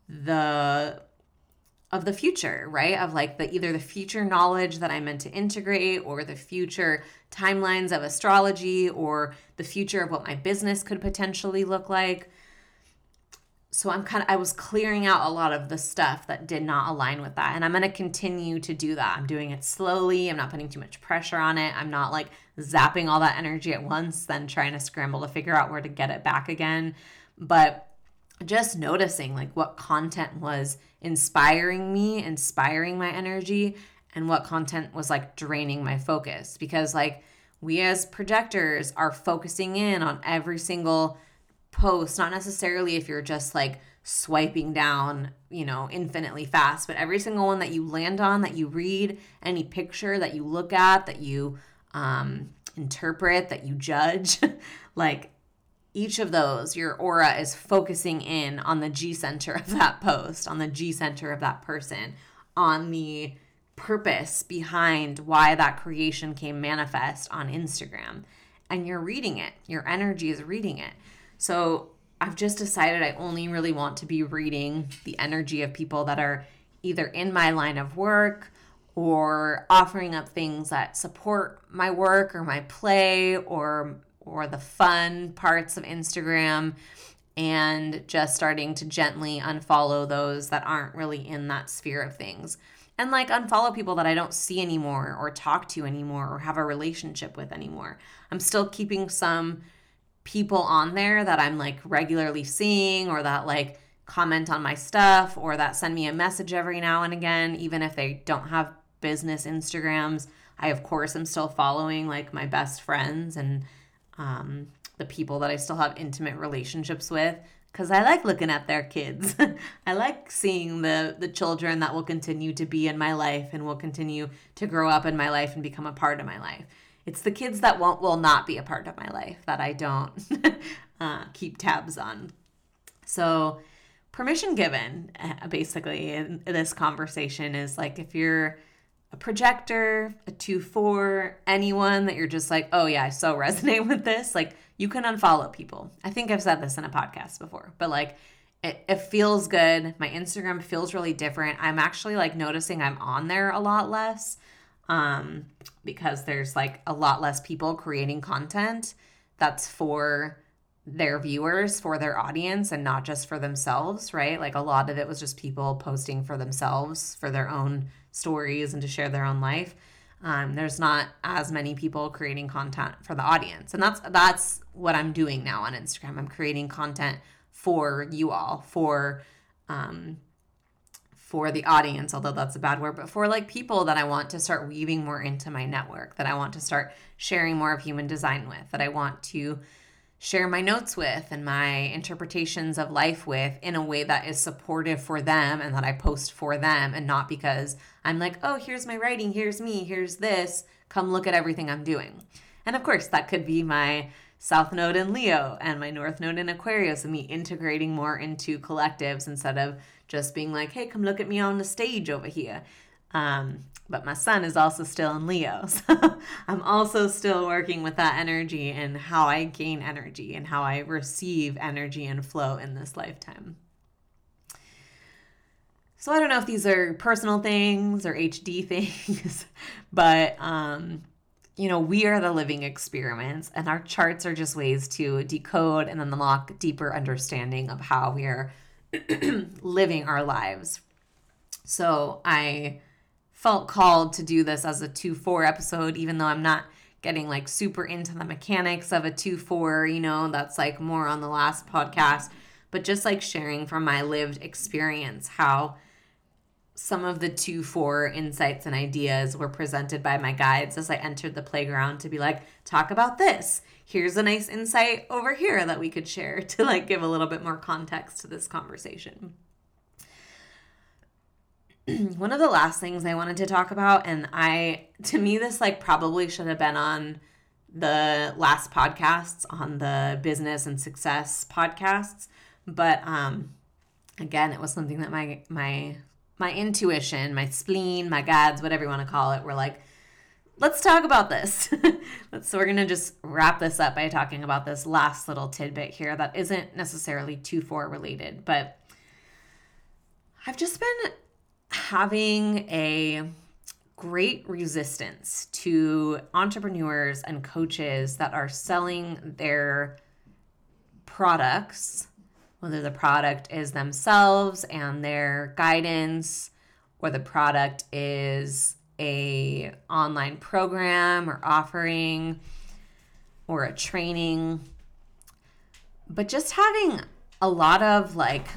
the of the future, right? Of like the either the future knowledge that I'm meant to integrate or the future timelines of astrology or the future of what my business could potentially look like. So I'm kind of I was clearing out a lot of the stuff that did not align with that. And I'm going to continue to do that. I'm doing it slowly. I'm not putting too much pressure on it. I'm not like zapping all that energy at once then trying to scramble to figure out where to get it back again. But just noticing like what content was inspiring me, inspiring my energy, and what content was like draining my focus. Because like we as projectors are focusing in on every single post, not necessarily if you're just like swiping down, you know, infinitely fast, but every single one that you land on, that you read, any picture that you look at, that you um, interpret, that you judge, like each of those, your aura is focusing in on the G center of that post, on the G center of that person, on the purpose behind why that creation came manifest on Instagram. And you're reading it, your energy is reading it. So I've just decided I only really want to be reading the energy of people that are either in my line of work or offering up things that support my work or my play or or the fun parts of Instagram and just starting to gently unfollow those that aren't really in that sphere of things. And like unfollow people that I don't see anymore or talk to anymore or have a relationship with anymore. I'm still keeping some people on there that I'm like regularly seeing or that like comment on my stuff or that send me a message every now and again, even if they don't have business Instagrams. I, of course, am still following like my best friends and um, the people that I still have intimate relationships with because I like looking at their kids. I like seeing the the children that will continue to be in my life and will continue to grow up in my life and become a part of my life. It's the kids that won't will not be a part of my life that I don't uh, keep tabs on. So permission given, uh, basically, in this conversation is like if you're a projector, a 2 4, anyone that you're just like, oh yeah, I so resonate with this, like you can unfollow people. I think I've said this in a podcast before, but like it, it feels good. My Instagram feels really different. I'm actually like noticing I'm on there a lot less um, because there's like a lot less people creating content that's for their viewers, for their audience, and not just for themselves, right? Like a lot of it was just people posting for themselves, for their own stories, and to share their own life. Um, there's not as many people creating content for the audience, and that's that's what I'm doing now on Instagram. I'm creating content for you all, for um, for the audience, although that's a bad word, but for like people that I want to start weaving more into my network, that I want to start sharing more of human design with, that I want to share my notes with and my interpretations of life with in a way that is supportive for them and that I post for them and not because I'm like, oh, here's my writing, here's me, here's this, come look at everything I'm doing. And of course, that could be my South Node in Leo and my North Node in Aquarius and me integrating more into collectives instead of just being like, hey, come look at me on the stage over here. Um, but my sun is also still in Leo. So I'm also still working with that energy and how I gain energy and how I receive energy and flow in this lifetime. So I don't know if these are personal things or HD things, but um, you know, we are the living experiments, and our charts are just ways to decode and unlock deeper understanding of how we are living our lives. So I felt called to do this as a 2 4 episode, even though I'm not getting like super into the mechanics of a 2 4, you know, that's like more on the last podcast, but just like sharing from my lived experience how some of the 2 4 insights and ideas were presented by my guides as I entered the playground to be like, talk about this. Here's a nice insight over here that we could share to like give a little bit more context to this conversation. One of the last things I wanted to talk about, and I, to me, this like probably should have been on the last podcasts on the business and success podcasts, but um, again, it was something that my my my intuition, my spleen, my guides, whatever you want to call it, were like, let's talk about this. so we're to just wrap this up by talking about this last little tidbit here that isn't necessarily 2 4 related, but I've just been having a great resistance to entrepreneurs and coaches that are selling their products whether the product is themselves and their guidance or the product is a online program or offering or a training. But just having a lot of like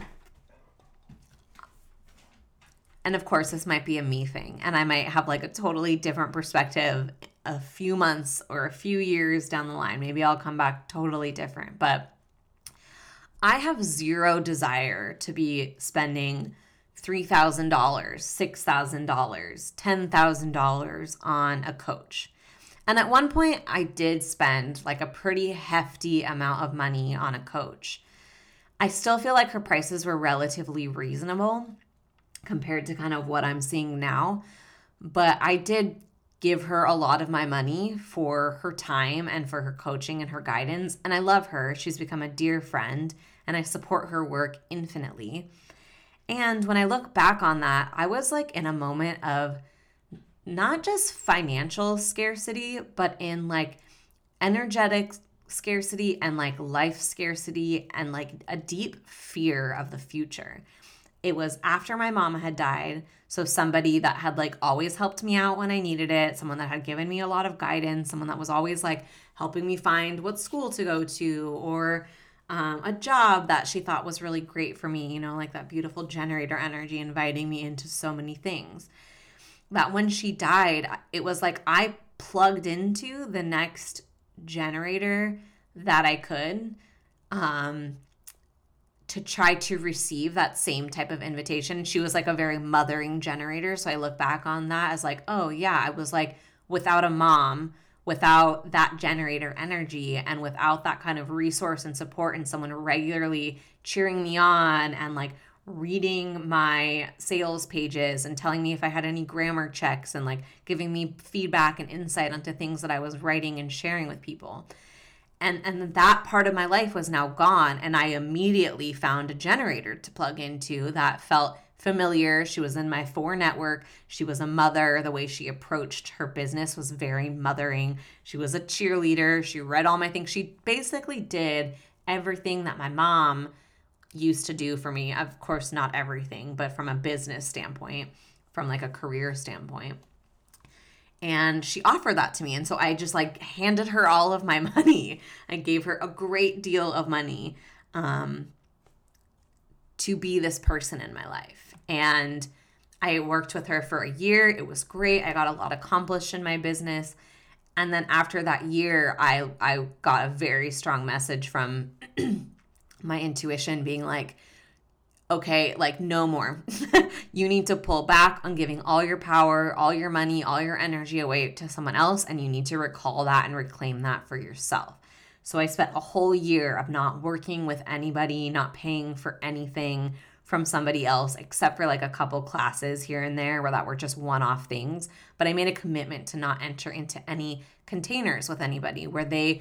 and of course this might be a me thing and i might have like a totally different perspective a few months or a few years down the line maybe i'll come back totally different but I have zero desire to be spending $3,000, $6,000, $10,000 on a coach. And at one point, I did spend like a pretty hefty amount of money on a coach. I still feel like her prices were relatively reasonable compared to kind of what I'm seeing now. But I did give her a lot of my money for her time and for her coaching and her guidance. And I love her. She's become a dear friend and I support her work infinitely. And when I look back on that, I was like in a moment of not just financial scarcity, but in like energetic scarcity and like life scarcity and like a deep fear of the future. It was after my mom had died. So, somebody that had like always helped me out when I needed it, someone that had given me a lot of guidance, someone that was always like helping me find what school to go to or um, a job that she thought was really great for me, you know, like that beautiful generator energy inviting me into so many things. That when she died, it was like I plugged into the next generator that I could. Um, to try to receive that same type of invitation. She was like a very mothering generator. So I look back on that as like, oh, yeah, I was like without a mom, without that generator energy, and without that kind of resource and support and someone regularly cheering me on and like reading my sales pages and telling me if I had any grammar checks and like giving me feedback and insight onto things that I was writing and sharing with people and and that part of my life was now gone and i immediately found a generator to plug into that felt familiar. She was in my four network. She was a mother. The way she approached her business was very mothering. She was a cheerleader. She read all my things. She basically did everything that my mom used to do for me. Of course not everything but from a business standpoint from like a career standpoint and she offered that to me. And so i just like handed her all of my money. I gave her a great deal of money um, to be this person in my life. And i worked with her for a year. It was great. I got a lot accomplished in my business. And then after that year i i got a very strong message from my intuition being like okay, like no more. you need to pull back on giving all your power, all your money, all your energy away to someone else, and you need to recall that and reclaim that for yourself. So I spent a whole year of not working with anybody, not paying for anything from somebody else except for like a couple classes here and there where that were just one-off things, but I made a commitment to not enter into any containers with anybody where they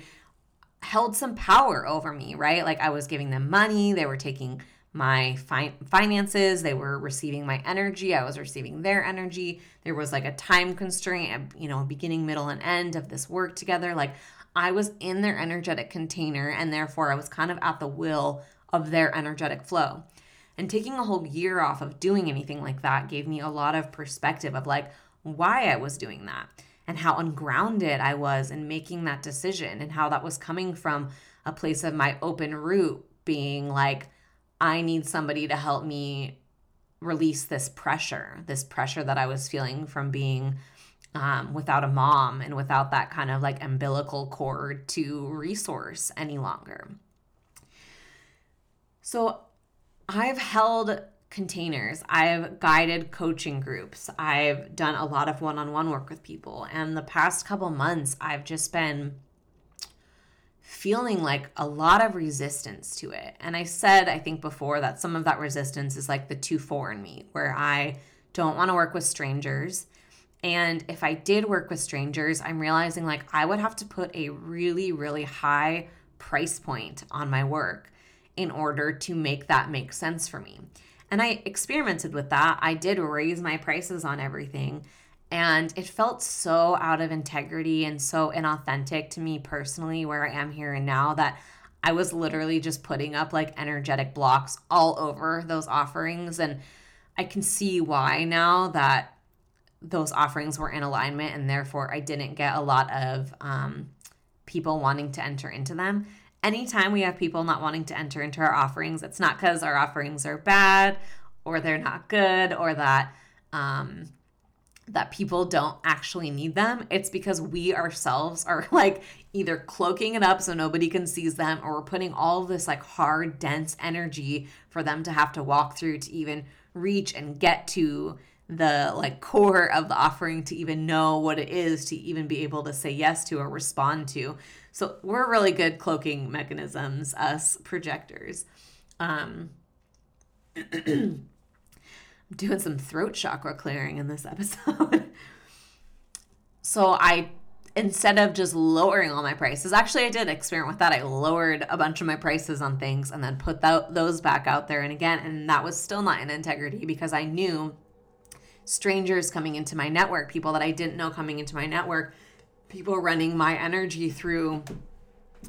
held some power over me, right? Like I was giving them money, they were taking my fi- finances they were receiving my energy i was receiving their energy. There was like a time constraint you know beginning middle and end of this work together. Like i was in their energetic container and therefore i was kind of at the will of their energetic flow. And taking a whole year off of doing anything like that gave me a lot of perspective of like why i was doing that and how ungrounded i was in making that decision and how that was coming from a place of my open root being like I need somebody to help me release this pressure, this pressure that I was feeling from being um, without a mom and without that kind of like umbilical cord to resource any longer. So I've held containers, I've guided coaching groups, I've done a lot of one on one work with people. And the past couple months, I've just been feeling like a lot of resistance to it. And I said, I think before, that some of that resistance is like the 2 4 in me, where I don't want to work with strangers. And if I did work with strangers, I'm realizing like I would have to put a really, really high price point on my work in order to make that make sense for me. And I experimented with that. I did raise my prices on everything. And it felt so out of integrity and so inauthentic to me personally, where I am here and now, that I was literally just putting up like energetic blocks all over those offerings. And I can see why now that those offerings were in alignment and therefore I didn't get a lot of um, people wanting to enter into them. Anytime we have people not wanting to enter into our offerings, it's not because our offerings are bad or they're not good or that um, that people don't actually need them. It's because we ourselves are like either cloaking it up so nobody can seize them or we're putting all this like hard, dense energy for them to have to walk through to even reach and get to the like core of the offering to even know what it is to even be able to say yes to or respond to. So we're really good cloaking mechanisms, us projectors. Um Doing some throat chakra clearing in this episode. so I instead of just lowering all my prices, actually I did experiment with that. I lowered a bunch of my prices on things and then put that, those back out there and again and that was still not in integrity because I knew strangers coming into my network, people that I didn't know coming into my network, people running my energy through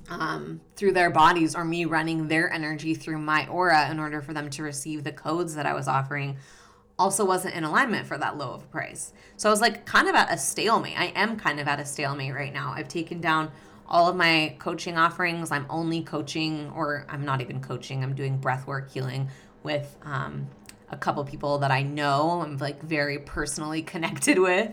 um, through their bodies or me running their energy through my aura in order for them to receive the codes that I was offering also wasn't in alignment for that low of a price. So I was like kind of at a stalemate. I am kind of at a stalemate right now. I've taken down all of my coaching offerings. I'm only coaching, or I'm not even coaching, I'm doing breath work healing with um, a couple people that I know, I'm like very personally connected with.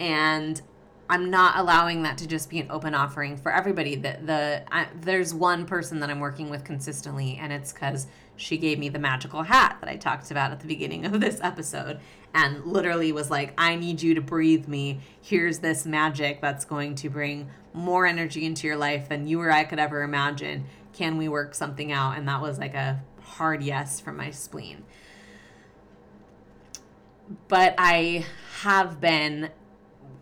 And I'm not allowing that to just be an open offering for everybody. That the I, there's one person that I'm working with consistently, and it's because she gave me the magical hat that I talked about at the beginning of this episode, and literally was like, "I need you to breathe me. Here's this magic that's going to bring more energy into your life than you or I could ever imagine. Can we work something out?" And that was like a hard yes from my spleen. But I have been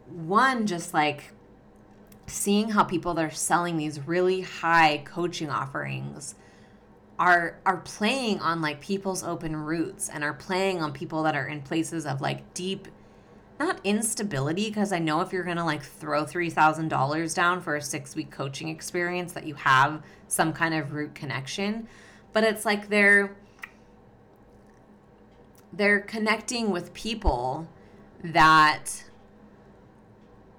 one just like seeing how people that are selling these really high coaching offerings are are playing on like people's open roots and are playing on people that are in places of like deep not instability because I know if you're going to like throw $3,000 down for a 6-week coaching experience that you have some kind of root connection but it's like they're they're connecting with people that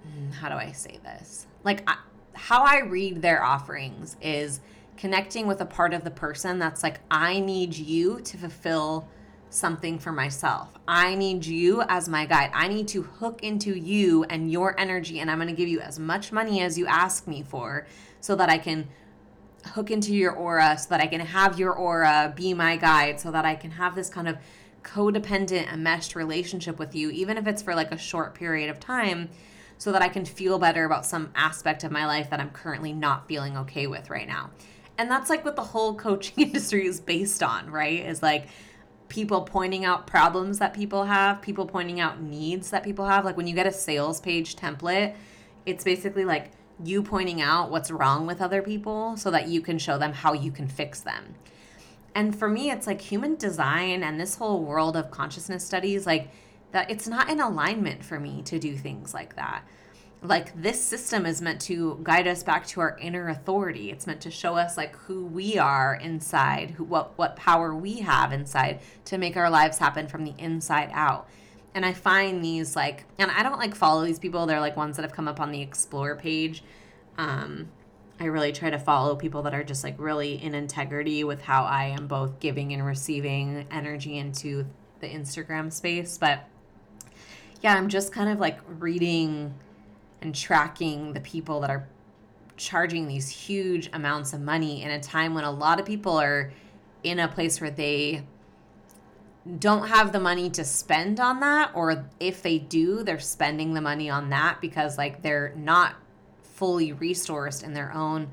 Mm, how do I say this? Like, I, how I read their offerings is connecting with a part of the person that's like, I need you to fulfill something for myself. I need you as my guide. I need to hook into you and your energy, and I'm going to give you as much money as you ask me for so that I can hook into your aura, so that I can have your aura be my guide, so that I can have this kind of codependent, enmeshed relationship with you, even if it's for like a short period of time so that I can feel better about some aspect of my life that I'm currently not feeling okay with right now. And that's like what the whole coaching industry is based on, right? Is like people pointing out problems that people have, people pointing out needs that people have. Like when you get a sales page template, it's basically like you pointing out what's wrong with other people so that you can show them how you can fix them. And for me, it's like human design and this whole world of consciousness studies, like that it's not in alignment for me to do things like that. Like this system is meant to guide us back to our inner authority. It's meant to show us like who we are inside, who what what power we have inside to make our lives happen from the inside out. And I find these like and I don't like follow these people. They're like ones that have come up on the explore page. Um I really try to follow people that are just like really in integrity with how I am both giving and receiving energy into the Instagram space. But yeah, I'm just kind of like reading and tracking the people that are charging these huge amounts of money in a time when a lot of people are in a place where they don't have the money to spend on that or if they do they're spending the money on that because like they're not fully resourced in their own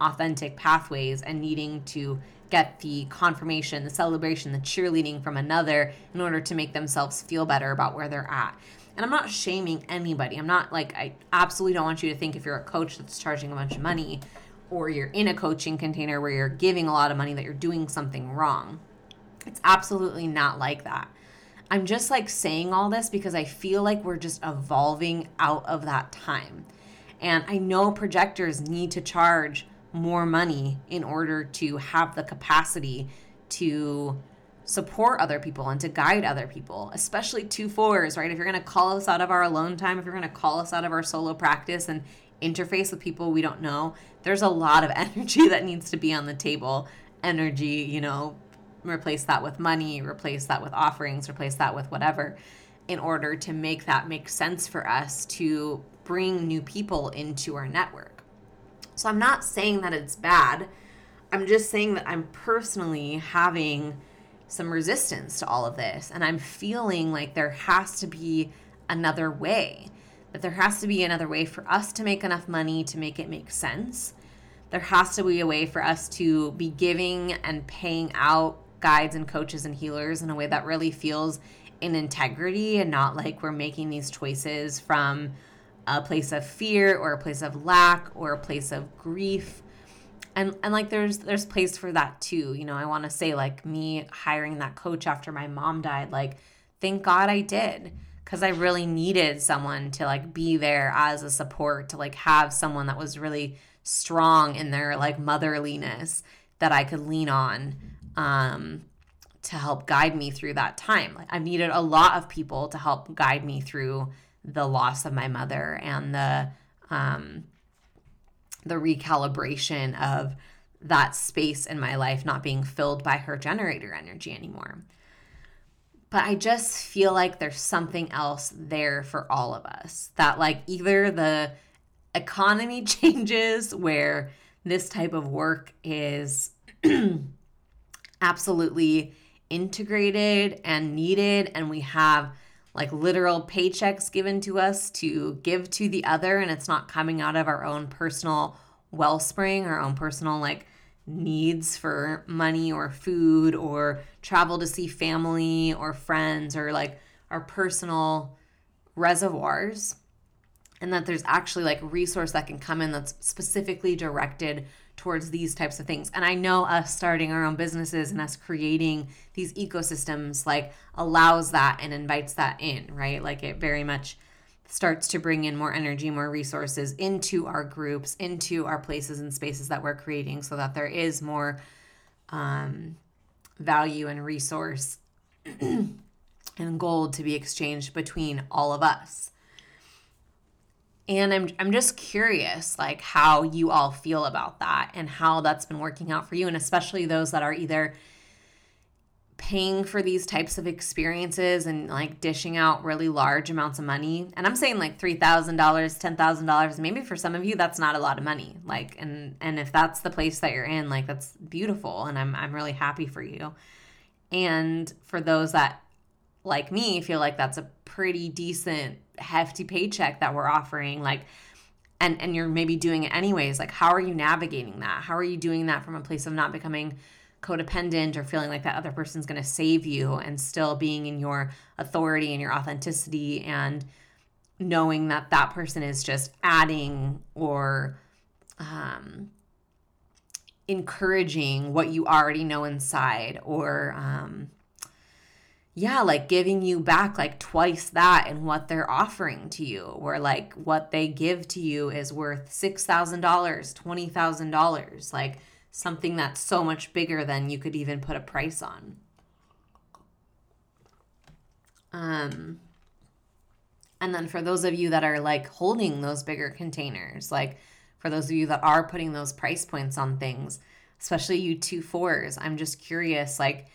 authentic pathways and needing to get the confirmation, the celebration, the cheerleading from another in order to make themselves feel better about where they're at. And I'm not shaming anybody. I'm not like, I absolutely don't want you to think if you're a coach that's charging a bunch of money or you're in a coaching container where you're giving a lot of money that you're doing something wrong. It's absolutely not like that. I'm just like saying all this because I feel like we're just evolving out of that time. And I know projectors need to charge more money in order to have the capacity to support other people and to guide other people, especially two fours, right? If you're going to call us out of our alone time, if you're going to call us out of our solo practice and interface with people we don't know, there's a lot of energy that needs to be on the table. Energy, you know, replace that with money, replace that with offerings, replace that with whatever in order to make that make sense for us to bring new people into our network. So I'm not saying that it's bad. I'm just saying that I'm personally having some resistance to all of this. And I'm feeling like there has to be another way, that there has to be another way for us to make enough money to make it make sense. There has to be a way for us to be giving and paying out guides and coaches and healers in a way that really feels in integrity and not like we're making these choices from a place of fear or a place of lack or a place of grief and and like there's there's place for that too you know i want to say like me hiring that coach after my mom died like thank god i did. Because i really needed someone to like be there as a support to like have someone that was really strong in their like motherliness that i could lean on um to help guide me through that time. Like i've needed a lot of people to help guide me through the loss of my mother and the um the recalibration of that space in my life not being filled by her generator energy anymore. but I just feel like there's something else there for all of us. That, like, either the economy changes where this type of work is absolutely integrated and needed, and we have like literal paychecks given to us to give to the other, and it's not coming out of our own personal wellspring, our own personal like needs for money or food or travel to see family or friends or like our personal reservoirs. And that there's actually like a resource that can come in that's specifically directed towards these types of things and i know us starting our own businesses and us creating these ecosystems like allows that and invites that in right like it very much starts to bring in more energy, more resources into our groups, into our places and spaces that we're creating so that there is more um, value and resource and gold to be exchanged between all of us. And I'm, I'm just curious, like, how you all feel about that and how that's been working out for you, and especially those that are either paying for these types of experiences and like dishing out really large amounts of money. And i'm saying like $3000 $10000 maybe for some of you that's not a lot of money. Like and and if that's the place that you're in like that's beautiful and i'm i'm really happy for you. And for those that like me feel like that's a pretty decent hefty paycheck that we're offering like and and you're maybe doing it anyways like how are you navigating that? How are you doing that from a place of not becoming codependent or feeling like that other person's going to save you and still being in your authority and your authenticity and knowing that that person is just adding or um, encouraging what you already know inside or um, yeah like giving you back like twice that and what they're offering to you where like what they give to you is worth $6000 $20000 like something that's so much bigger than you could even put a price on. Um, and then for those of you that are like holding those bigger containers, like for those of you that are putting those price points on things, especially you two fours, I'm just curious, like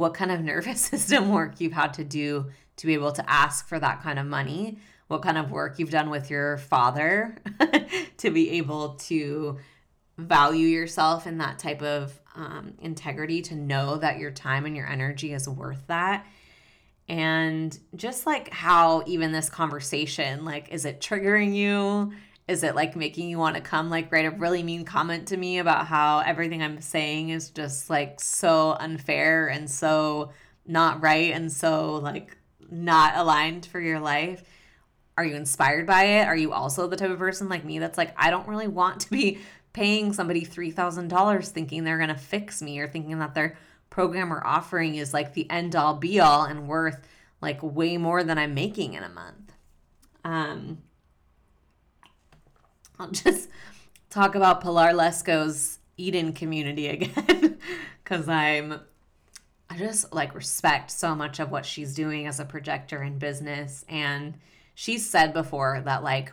what kind of nervous system work you've had to do to be able to ask for that kind of money, what kind of work you've done with your father to be able to value yourself in that type of um, integrity to know that your time and your energy is worth that? And just like how even this conversation like is it triggering you is it like making you want to come like write a really mean comment to me about how everything i'm saying is just like so unfair and so not right and so like not aligned for your life are you inspired by it are you also the type of person like me that's like i don't really want to be paying somebody $3,000 thinking they're going to fix me or thinking that their program or offering is like the end all be all and worth like way more than I'm making in a month. Um, I'll just talk about Pilar Lesko's Eden community again because I'm I just like respect so much of what she's doing as a projector in business. And she's said before that like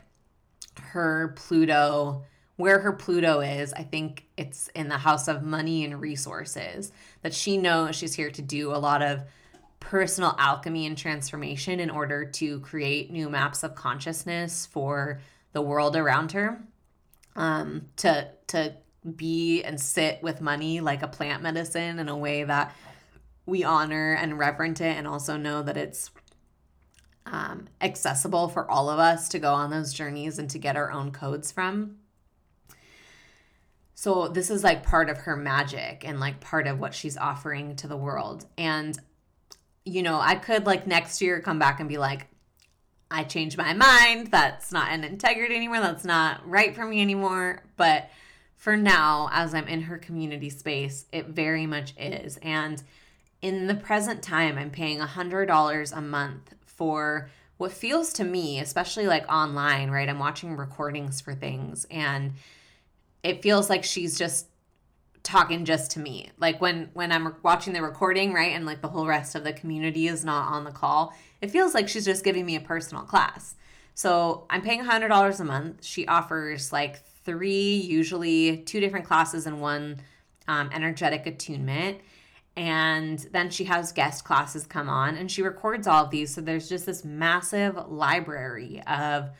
her Pluto where her Pluto is, I think it's in the house of money and resources, that she knows she's here to do a lot of personal alchemy and transformation in order to create new maps of consciousness for the world around her. Um, to to be and sit with money like a plant medicine in a way that we honor and reverent it and also know that it's um, accessible for all of us to go on those journeys and to get our own codes from. So this is like part of her magic and like part of what she's offering to the world. And you know, I could like next year come back and be like, I changed my mind. That's not an integrity anymore. That's not right for me anymore. But for now, as I'm in her community space, it very much is. And in the present time, I'm paying $100 a month for what feels to me, especially like online, right? I'm watching recordings for things and it feels like she's just talking just to me. Like when when I'm watching the recording, right, and like the whole rest of the community is not on the call, it feels like she's just giving me a personal class. So I'm paying $100 a month. She offers like three, usually two different classes and one um, energetic attunement. And then she has guest classes come on and she records all of these. So there's just this massive library of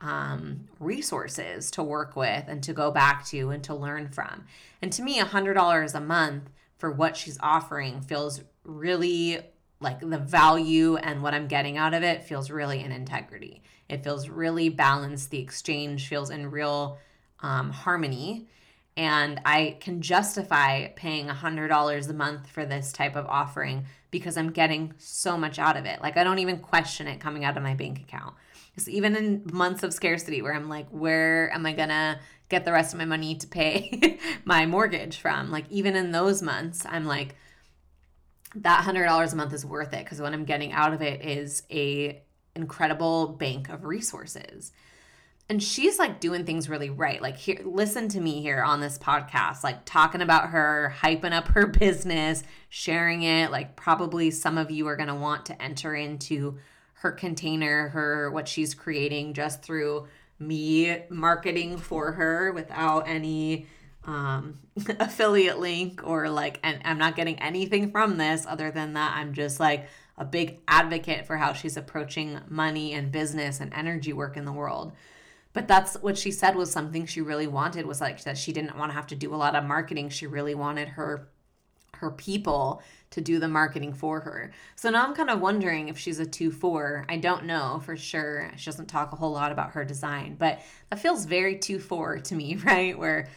um, resources to work with and to go back to and to learn from. And to me, $100 a month for what she's offering feels really like the value and what I'm getting out of it feels really in integrity. It feels really balanced. The exchange feels in real um, harmony. And I can justify paying $100 a month for this type of offering because I'm getting so much out of it. Like, I don't even question it coming out of my bank account. Because even in months of scarcity where I'm like, where am I to get the rest of my money to pay my mortgage from? Like, even in those months, I'm like, that $100 a month is worth it because what I'm getting out of it is a incredible bank of resources. And she's like doing things really right. Like here listen to me here on this podcast, like talking about her, hyping up her business, sharing it. Like probably some of you are going to want to enter into her container, her what she's creating just through me marketing for her without any um, affiliate link or like, and I'm not getting anything from this other than that I'm just like a big advocate for how she's approaching money and business and energy work in the world. But that's what she said was something she really wanted was like that she didn't want to have to do a lot of marketing. She really wanted her her people to do the marketing for her. So now I'm kind of wondering if she's a 2 4. I don't know for sure. She doesn't talk a whole lot about her design, but that feels very 2 4 to me, right? Where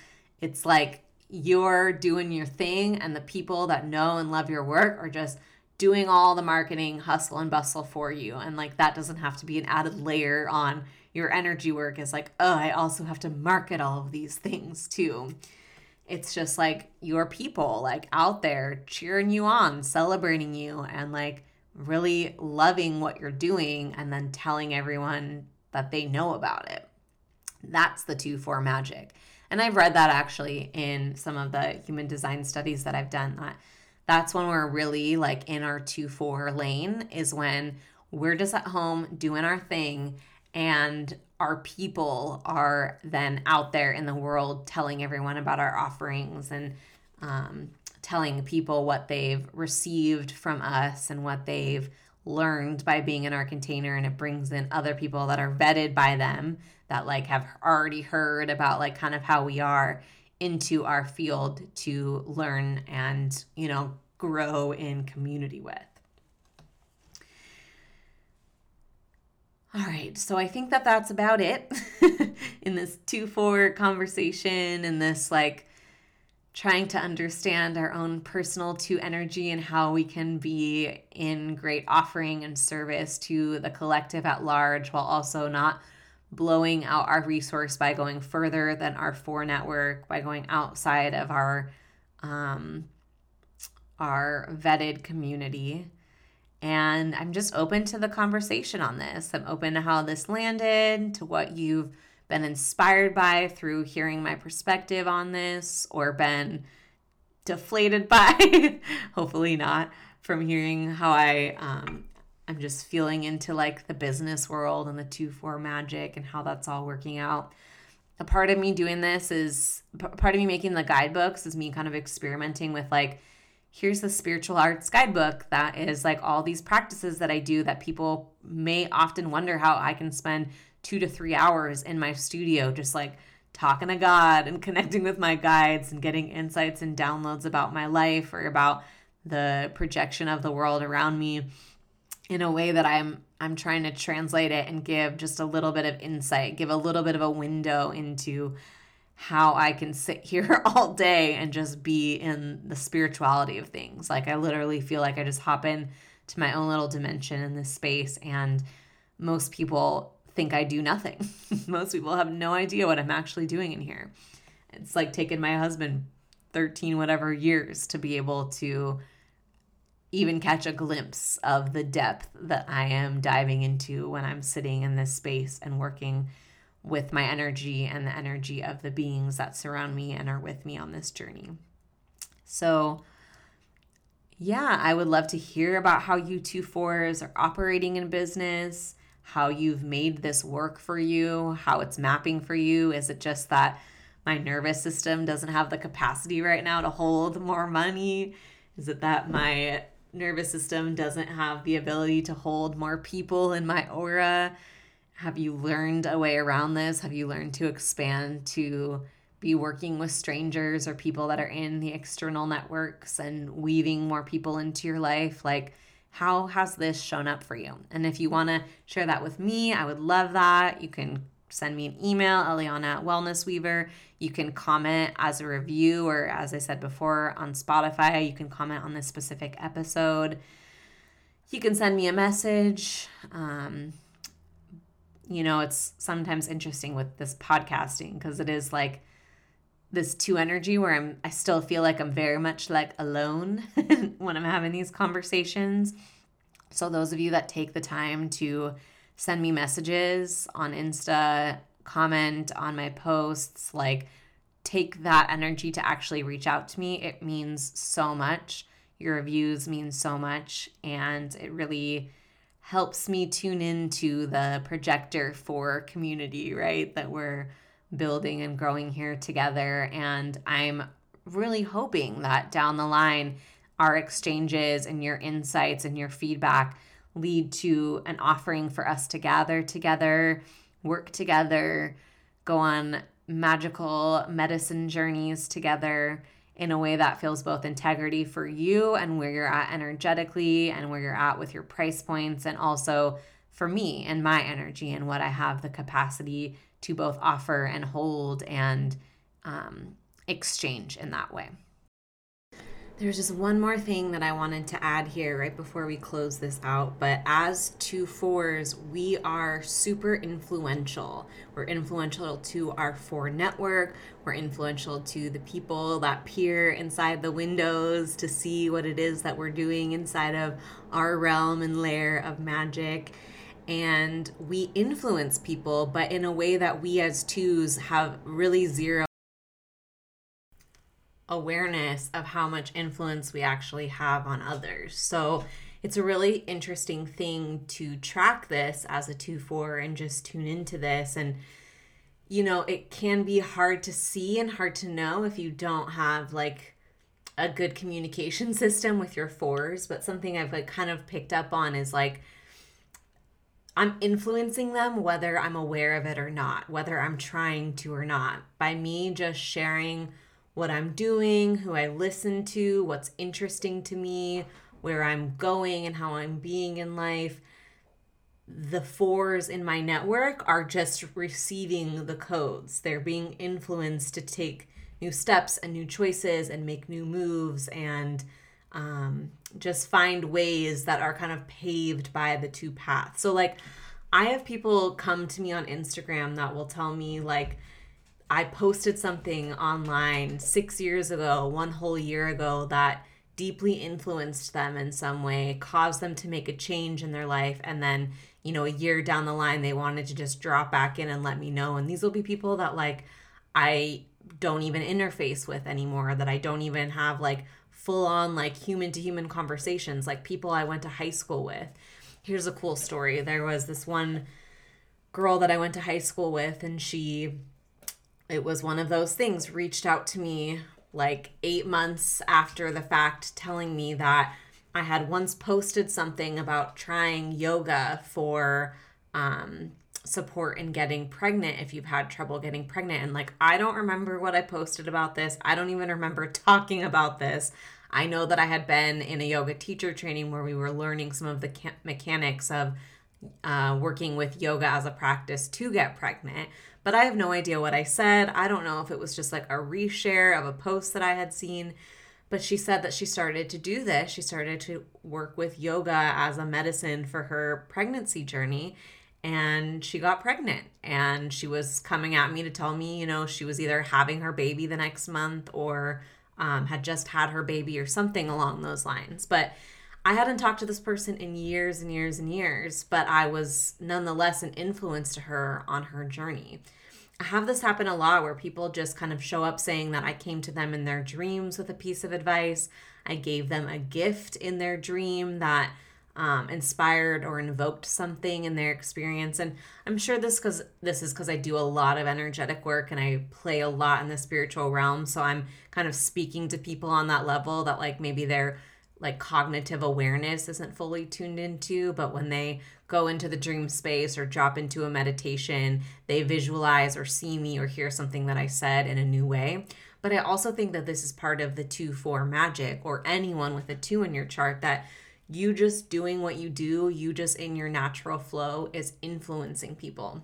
it's like you're doing your thing, and the people that know and love your work are just doing all the marketing, hustle and bustle for you. And like that doesn't have to be an added layer on your energy work, is like, oh, I also have to market all of these things too. It's just like your people, like out there cheering you on, celebrating you, and like really loving what you're doing, and then telling everyone that they know about it. That's the 2 4 magic. And I've read that actually in some of the human design studies that I've done that that's when we're really like in our 2 4 lane is when we're just at home doing our thing and our people are then out there in the world telling everyone about our offerings and um, telling people what they've received from us and what they've learned by being in our container. And it brings in other people that are vetted by them that like have already heard about like kind of how we are into our field to learn and you know grow in community with all right so i think that that's about it in this 2-4 conversation and this like trying to understand our own personal two energy and how we can be in great offering and service to the collective at large while also not blowing out our resource by going further than our four network by going outside of our um, our vetted community and i'm just open to the conversation on this i'm open to how this landed to what you've been inspired by through hearing my perspective on this or been deflated by, hopefully not, from hearing how I um, I'm just feeling into like the business world and the 2 4 magic and how that's all working out. A part of me doing this is part of me making the guidebooks is me kind of experimenting with like here's the spiritual arts guidebook that is like all these practices that I do that people may often wonder how I can spend two to three hours in my studio just like talking to God and connecting with my guides and getting insights and downloads about my life or about the projection of the world around me in a way that I'm I'm trying to translate it and give just a little bit of insight, give a little bit of a window into how I can sit here all day and just be in the spirituality of things. Like I literally feel like I just hop in to my own little dimension in this space and most people think I do nothing. Most people have no idea what I'm actually doing in here. It's like taking my husband 13 whatever years to be able to even catch a glimpse of the depth that I am diving into when I'm sitting in this space and working with my energy and the energy of the beings that surround me and are with me on this journey. So, yeah, I would love to hear about how you two fours are operating in business how you've made this work for you, how it's mapping for you. Is it just that my nervous system doesn't have the capacity right now to hold more money? Is it that my nervous system doesn't have the ability to hold more people in my aura? Have you learned a way around this? Have you learned to expand to be working with strangers or people that are in the external networks and weaving more people into your life? Like, how has this shown up for you? And if you want to share that with me, I would love that. You can send me an email, Eliana at Wellness Weaver. You can comment as a review, or as I said before, on Spotify. You can comment on this specific episode. You can send me a message. Um, you know, it's sometimes interesting with this podcasting because it is like this two energy where I'm I still feel like I'm very much like alone when I'm having these conversations. So those of you that take the time to send me messages on Insta, comment on my posts, like take that energy to actually reach out to me. It means so much. Your reviews mean so much and it really helps me tune into the projector for community, right? That we're building and growing here together. And I'm really hoping that down the line, our exchanges and your insights and your feedback lead to an offering for us to gather together, work together, go on magical medicine journeys together in a way that feels both integrity for you and where you're at energetically and where you're at with your price points, and also for me and my energy and what I have the capacity to both offer and hold and um, exchange in that way. There's just one more thing that I wanted to add here right before we close this out. But as two fours, we are super influential. We're influential to our four network. We're influential to the people that peer inside the windows to see what it is that we're doing inside of our realm and layer of magic and we influence people, but in a way that we as twos have really zero awareness of how much influence we actually have on others. So it's a really interesting thing to track this as a 2 4 and just tune into this. And, you know, it can be hard to see and hard to know if you don't have like a good communication system with your fours. But something I've like kind of picked up on is like, I'm influencing them whether I'm aware of it or not, whether I'm trying to or not, by me just sharing what I'm doing, who I listen to, what's interesting to me, where I'm going, and how I'm being in life. The fours in my network are just receiving the codes. They're being influenced to take new steps and new choices and make new moves and um, just find ways that are kind of paved by the two paths. So, like, I have people come to me on Instagram that will tell me, like, I posted something online six years ago, one whole year ago, that deeply influenced them in some way, caused them to make a change in their life. And then, you know, a year down the line, they wanted to just drop back in and let me know. And these will be people that, like, I don't even interface with anymore, that I don't even have, like, full on like human to human conversations, like people I went to high school with. Here's a cool story. There was this one girl that I went to high school with, and she, it was one of those things, reached out to me like eight months after the fact, telling me that I had once posted something about trying yoga for um, support in getting pregnant if you've had trouble getting pregnant. And like, I don't remember what I posted about this. I don't even remember talking about this. I know that I had been in a yoga teacher training where we were learning some of the mechanics of uh, working with yoga as a practice to get pregnant. But I have no idea what I said. I don't know if it was just like a reshare of a post that I had seen. But she said that she started to do this. She started to work with yoga as a medicine for her pregnancy journey and she got pregnant and she was coming at me to tell me you know she was either having her baby the next month or um, had just had her baby or something along those lines but i hadn't talked to this person in years and years and years but i was nonetheless an influence to her on her journey i have this happen a lot where people just kind of show up saying that i came to them in their dreams with a piece of advice i gave them a gift in their dream that um, inspired or invoked something in their experience. And I'm sure this because this is because I do a lot of energetic work and I play a lot in the spiritual realm. So I'm kind of speaking to people on that level that like maybe their like cognitive awareness isn't fully tuned into, but when they go into the dream space or drop into a meditation, they visualize or see me or hear something that I said in a new way. But I also think that this is part of the 2 4 magic or anyone with a 2 in your chart that you just doing what you do, you just in your natural flow is influencing people.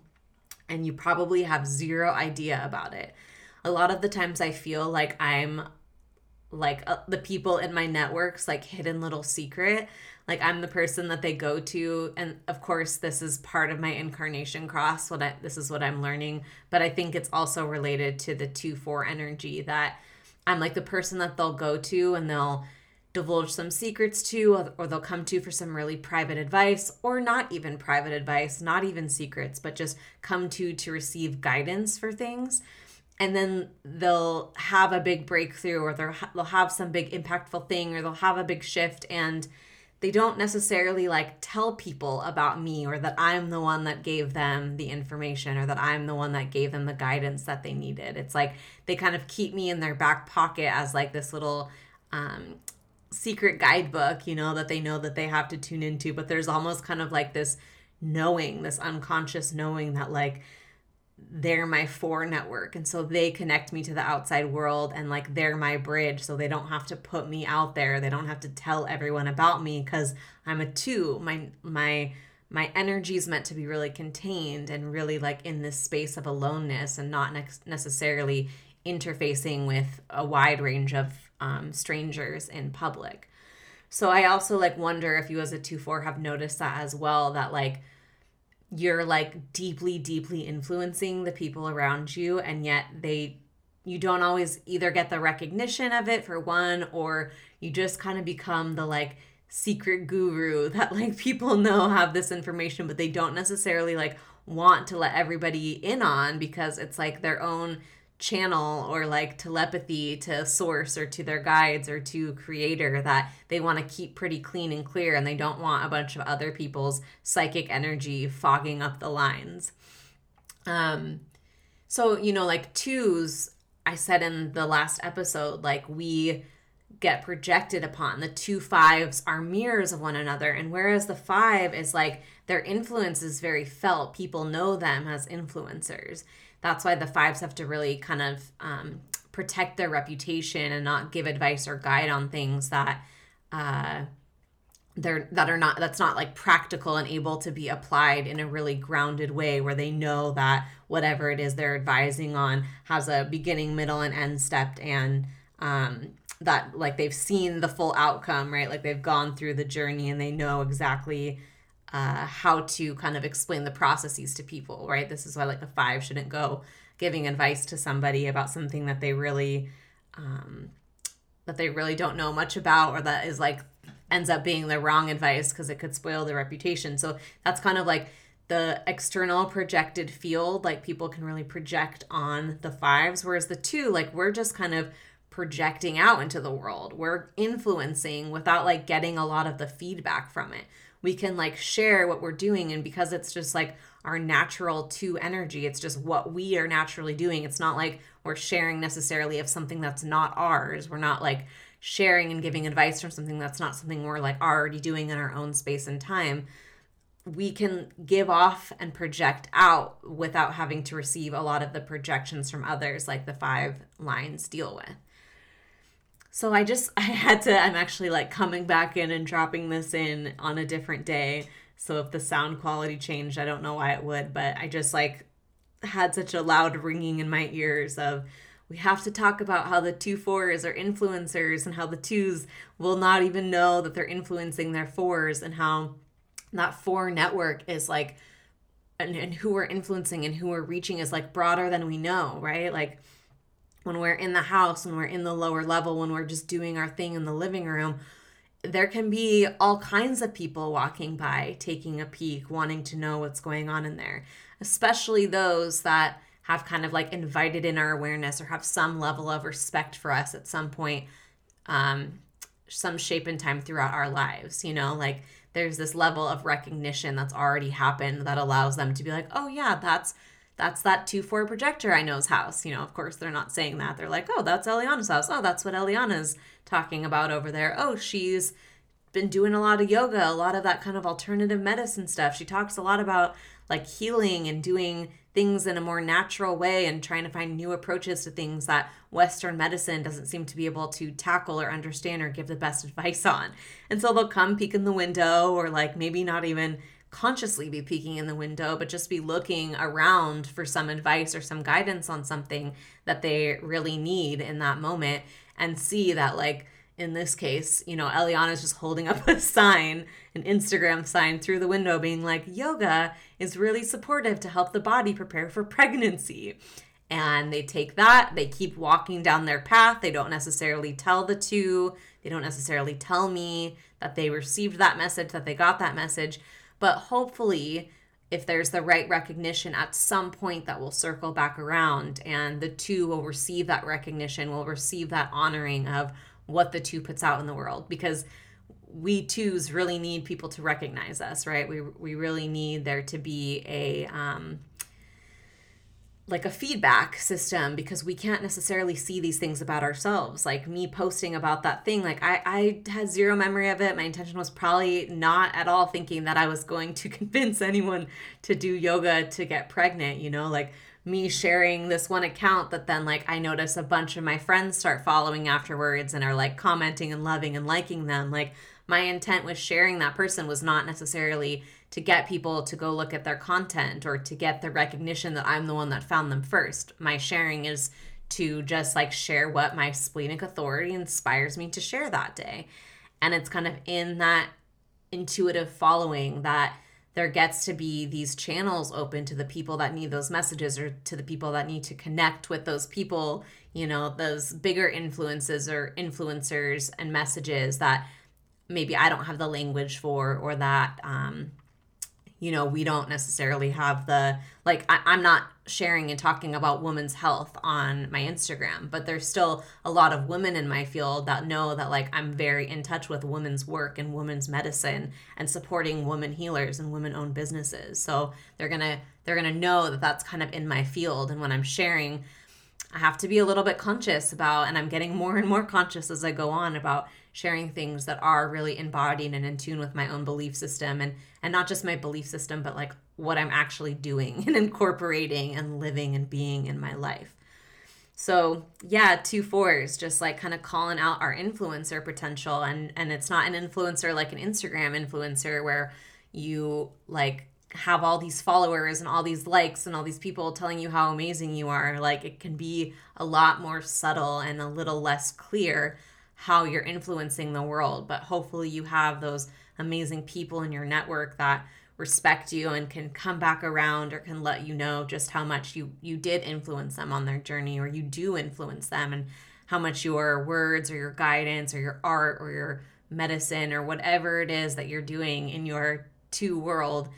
And you probably have zero idea about it. A lot of the times I feel like I'm like uh, the people in my networks like hidden little secret like i'm the person that they go to and of course this is part of my incarnation cross what I, this is what i'm learning but i think it's also related to the 2-4 energy that i'm like the person that they'll go to and they'll divulge some secrets to, or they'll come to for some really private advice, or not even private advice, not even secrets, but just come to to receive guidance for things. And then they'll have a big breakthrough, or they'll, they'll have some big impactful thing, or they'll have a big shift, and they don't necessarily like tell people about me or that I'm the one that gave them the information or that I'm the one that gave them the guidance that they needed. It's like they kind of keep me in their back pocket as like this little um, secret guidebook, you know, that they know that they have to tune into, but there's almost kind of like this knowing, this unconscious knowing that like they're my four network. And so they connect me to the outside world and like they're my bridge. So they don't have to put me out there. They don't have to tell everyone about me cuz I'm a 2 my my my energy is meant to be really contained and really like in this space of aloneness and not ne- necessarily interfacing with a wide range of um, strangers in public. So I also like wonder if you as a 2-4 have noticed that as well that like you're like deeply deeply influencing the people around you and yet they you don't always either get the recognition of it for one or you just kind of become the like secret guru that like people know have this information but they don't necessarily like want to let everybody in on because it's like their own channel or like telepathy to source or to their guides or to creator that they want to keep pretty clean and clear and they don't want a bunch of other people's psychic energy fogging up the lines. Um so you know like twos i said in the last episode like we get projected upon. The two fives are mirrors of one another and whereas the five is like their influence is very felt people know them as influencers that's why the fives have to really kind of um, protect their reputation and not give advice or guide on things that uh, they're that are not that's not like practical and able to be applied in a really grounded way where they know that whatever it is they're advising on has a beginning middle and end step and um, that like they've seen the full outcome right? Like they've gone through the journey and they know exactly uh, how to kind of explain the processes to people, right? This is why like the five shouldn't go giving advice to somebody about something that they really um, that they really don't know much about or that is like ends up being the wrong advice because it could spoil their reputation. So that's kind of like the external projected field like people can really project on the fives whereas the two like we're just kind of projecting out into the world we're influencing without like getting a lot of the feedback from it we can like share what we're doing and because it's just like our natural two energy it's just what we are naturally doing. It's not like we're sharing necessarily of something that's not ours. We're not like sharing and giving advice from something that's not something we're like already doing in our own space and time. We can give off and project out without having to receive a lot of the projections from others like the five lines deal with so I just I had to I'm actually like coming back in and dropping this in on a different day. So if the sound quality changed, I don't know why it would, but I just like had such a loud ringing in my ears of we have to talk about how the two fours are influencers and how the twos will not even know that they're influencing their fours and how that four network is like and, and who we're influencing and who we're reaching is like broader than we know, right? Like when we're in the house, when we're in the lower level, when we're just doing our thing in the living room, there can be all kinds of people walking by, taking a peek, wanting to know what's going on in there, especially those that have kind of like invited in our awareness or have some level of respect for us at some point, um, some shape and time throughout our lives, you know, like there's this level of recognition that's already happened that allows them to be like, oh yeah, that's that's that 2-4 projector I know's house. You know, of course they're not saying that. They're like, oh, that's Eliana's house. Oh, that's what Eliana's talking about over there. Oh, she's been doing a lot of yoga, a lot of that kind of alternative medicine stuff. She talks a lot about like healing and doing things in a more natural way and trying to find new approaches to things that Western medicine doesn't seem to be able to tackle or understand or give the best advice on. And so they'll come peek in the window or like maybe not even consciously be peeking in the window, but just be looking around for some advice or some guidance on something that they really need in that moment and see that like in this case, you know, Eliana's just holding up a sign, an Instagram sign through the window being like, yoga is really supportive to help the body prepare for pregnancy. And they take that, they keep walking down their path. They don't necessarily tell the two, they don't necessarily tell me that they received that message, that they got that message. But hopefully, if there's the right recognition at some point that will circle back around and the two will receive that recognition, will receive that honoring of, what the two puts out in the world because we twos really need people to recognize us, right? We we really need there to be a um, like a feedback system because we can't necessarily see these things about ourselves. Like me posting about that thing, like I I had zero memory of it. My intention was probably not at all thinking that I was going to convince anyone to do yoga to get pregnant. You know, like me sharing this one account that then like I notice a bunch of my friends start following afterwards and are like commenting and loving and liking them. Like my intent with sharing that person was not necessarily to get people to go look at their content or to get the recognition that I'm the one that found them first. My sharing is to just like share what my splenic authority inspires me to share that day. And it's kind of in that intuitive following that there gets to be these channels open to the people that need those messages or to the people that need to connect with those people, you know, those bigger influences or influencers and messages that maybe I don't have the language for or that um, you know, we don't necessarily have the, like, I, am not sharing and talking about women's health on my Instagram, but there's still a lot of women in my field that know that, like, I'm very in touch with women's work and women's medicine and supporting women healers and women owned businesses. So they're gonna, they're gonna know that that's kind of in my field. And when I'm sharing, I have to be a little bit conscious about, and I'm getting more and more conscious as I go on about sharing things that are really embodied and in tune with my own belief system and and not just my belief system but like what I'm actually doing and incorporating and living and being in my life. So yeah, two fours, just like kind of calling out our influencer potential and and it's not an influencer like an Instagram influencer where you like have all these followers and all these likes and all these people telling you how amazing you are. Like it can be a lot more subtle and a little less clear how you're influencing the world. But hopefully, you have those amazing people in your network that respect you and can come back around or can let you know just how much you you did influence them on their journey or you do influence them and how much your words or your guidance or your art or your medicine or whatever it is that you're doing in your two world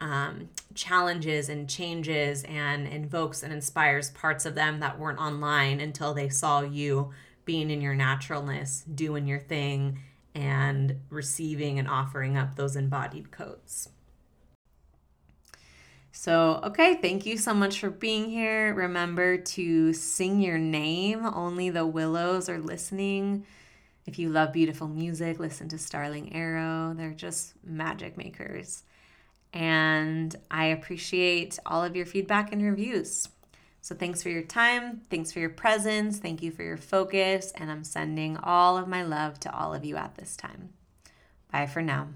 um, challenges and changes and invokes and inspires parts of them that weren't online until they saw you being in your naturalness, doing your thing, and receiving and offering up those embodied codes. So, okay, thank you so much for being here. Remember to sing your name. Only the willows are listening. If you love beautiful music, listen to Starling Arrow. They're just magic makers. And I appreciate all of your feedback and reviews. So thanks for your time. Thanks for your presence. Thank you for your focus. And I'm sending all of my love to all of you at this time. Bye for now.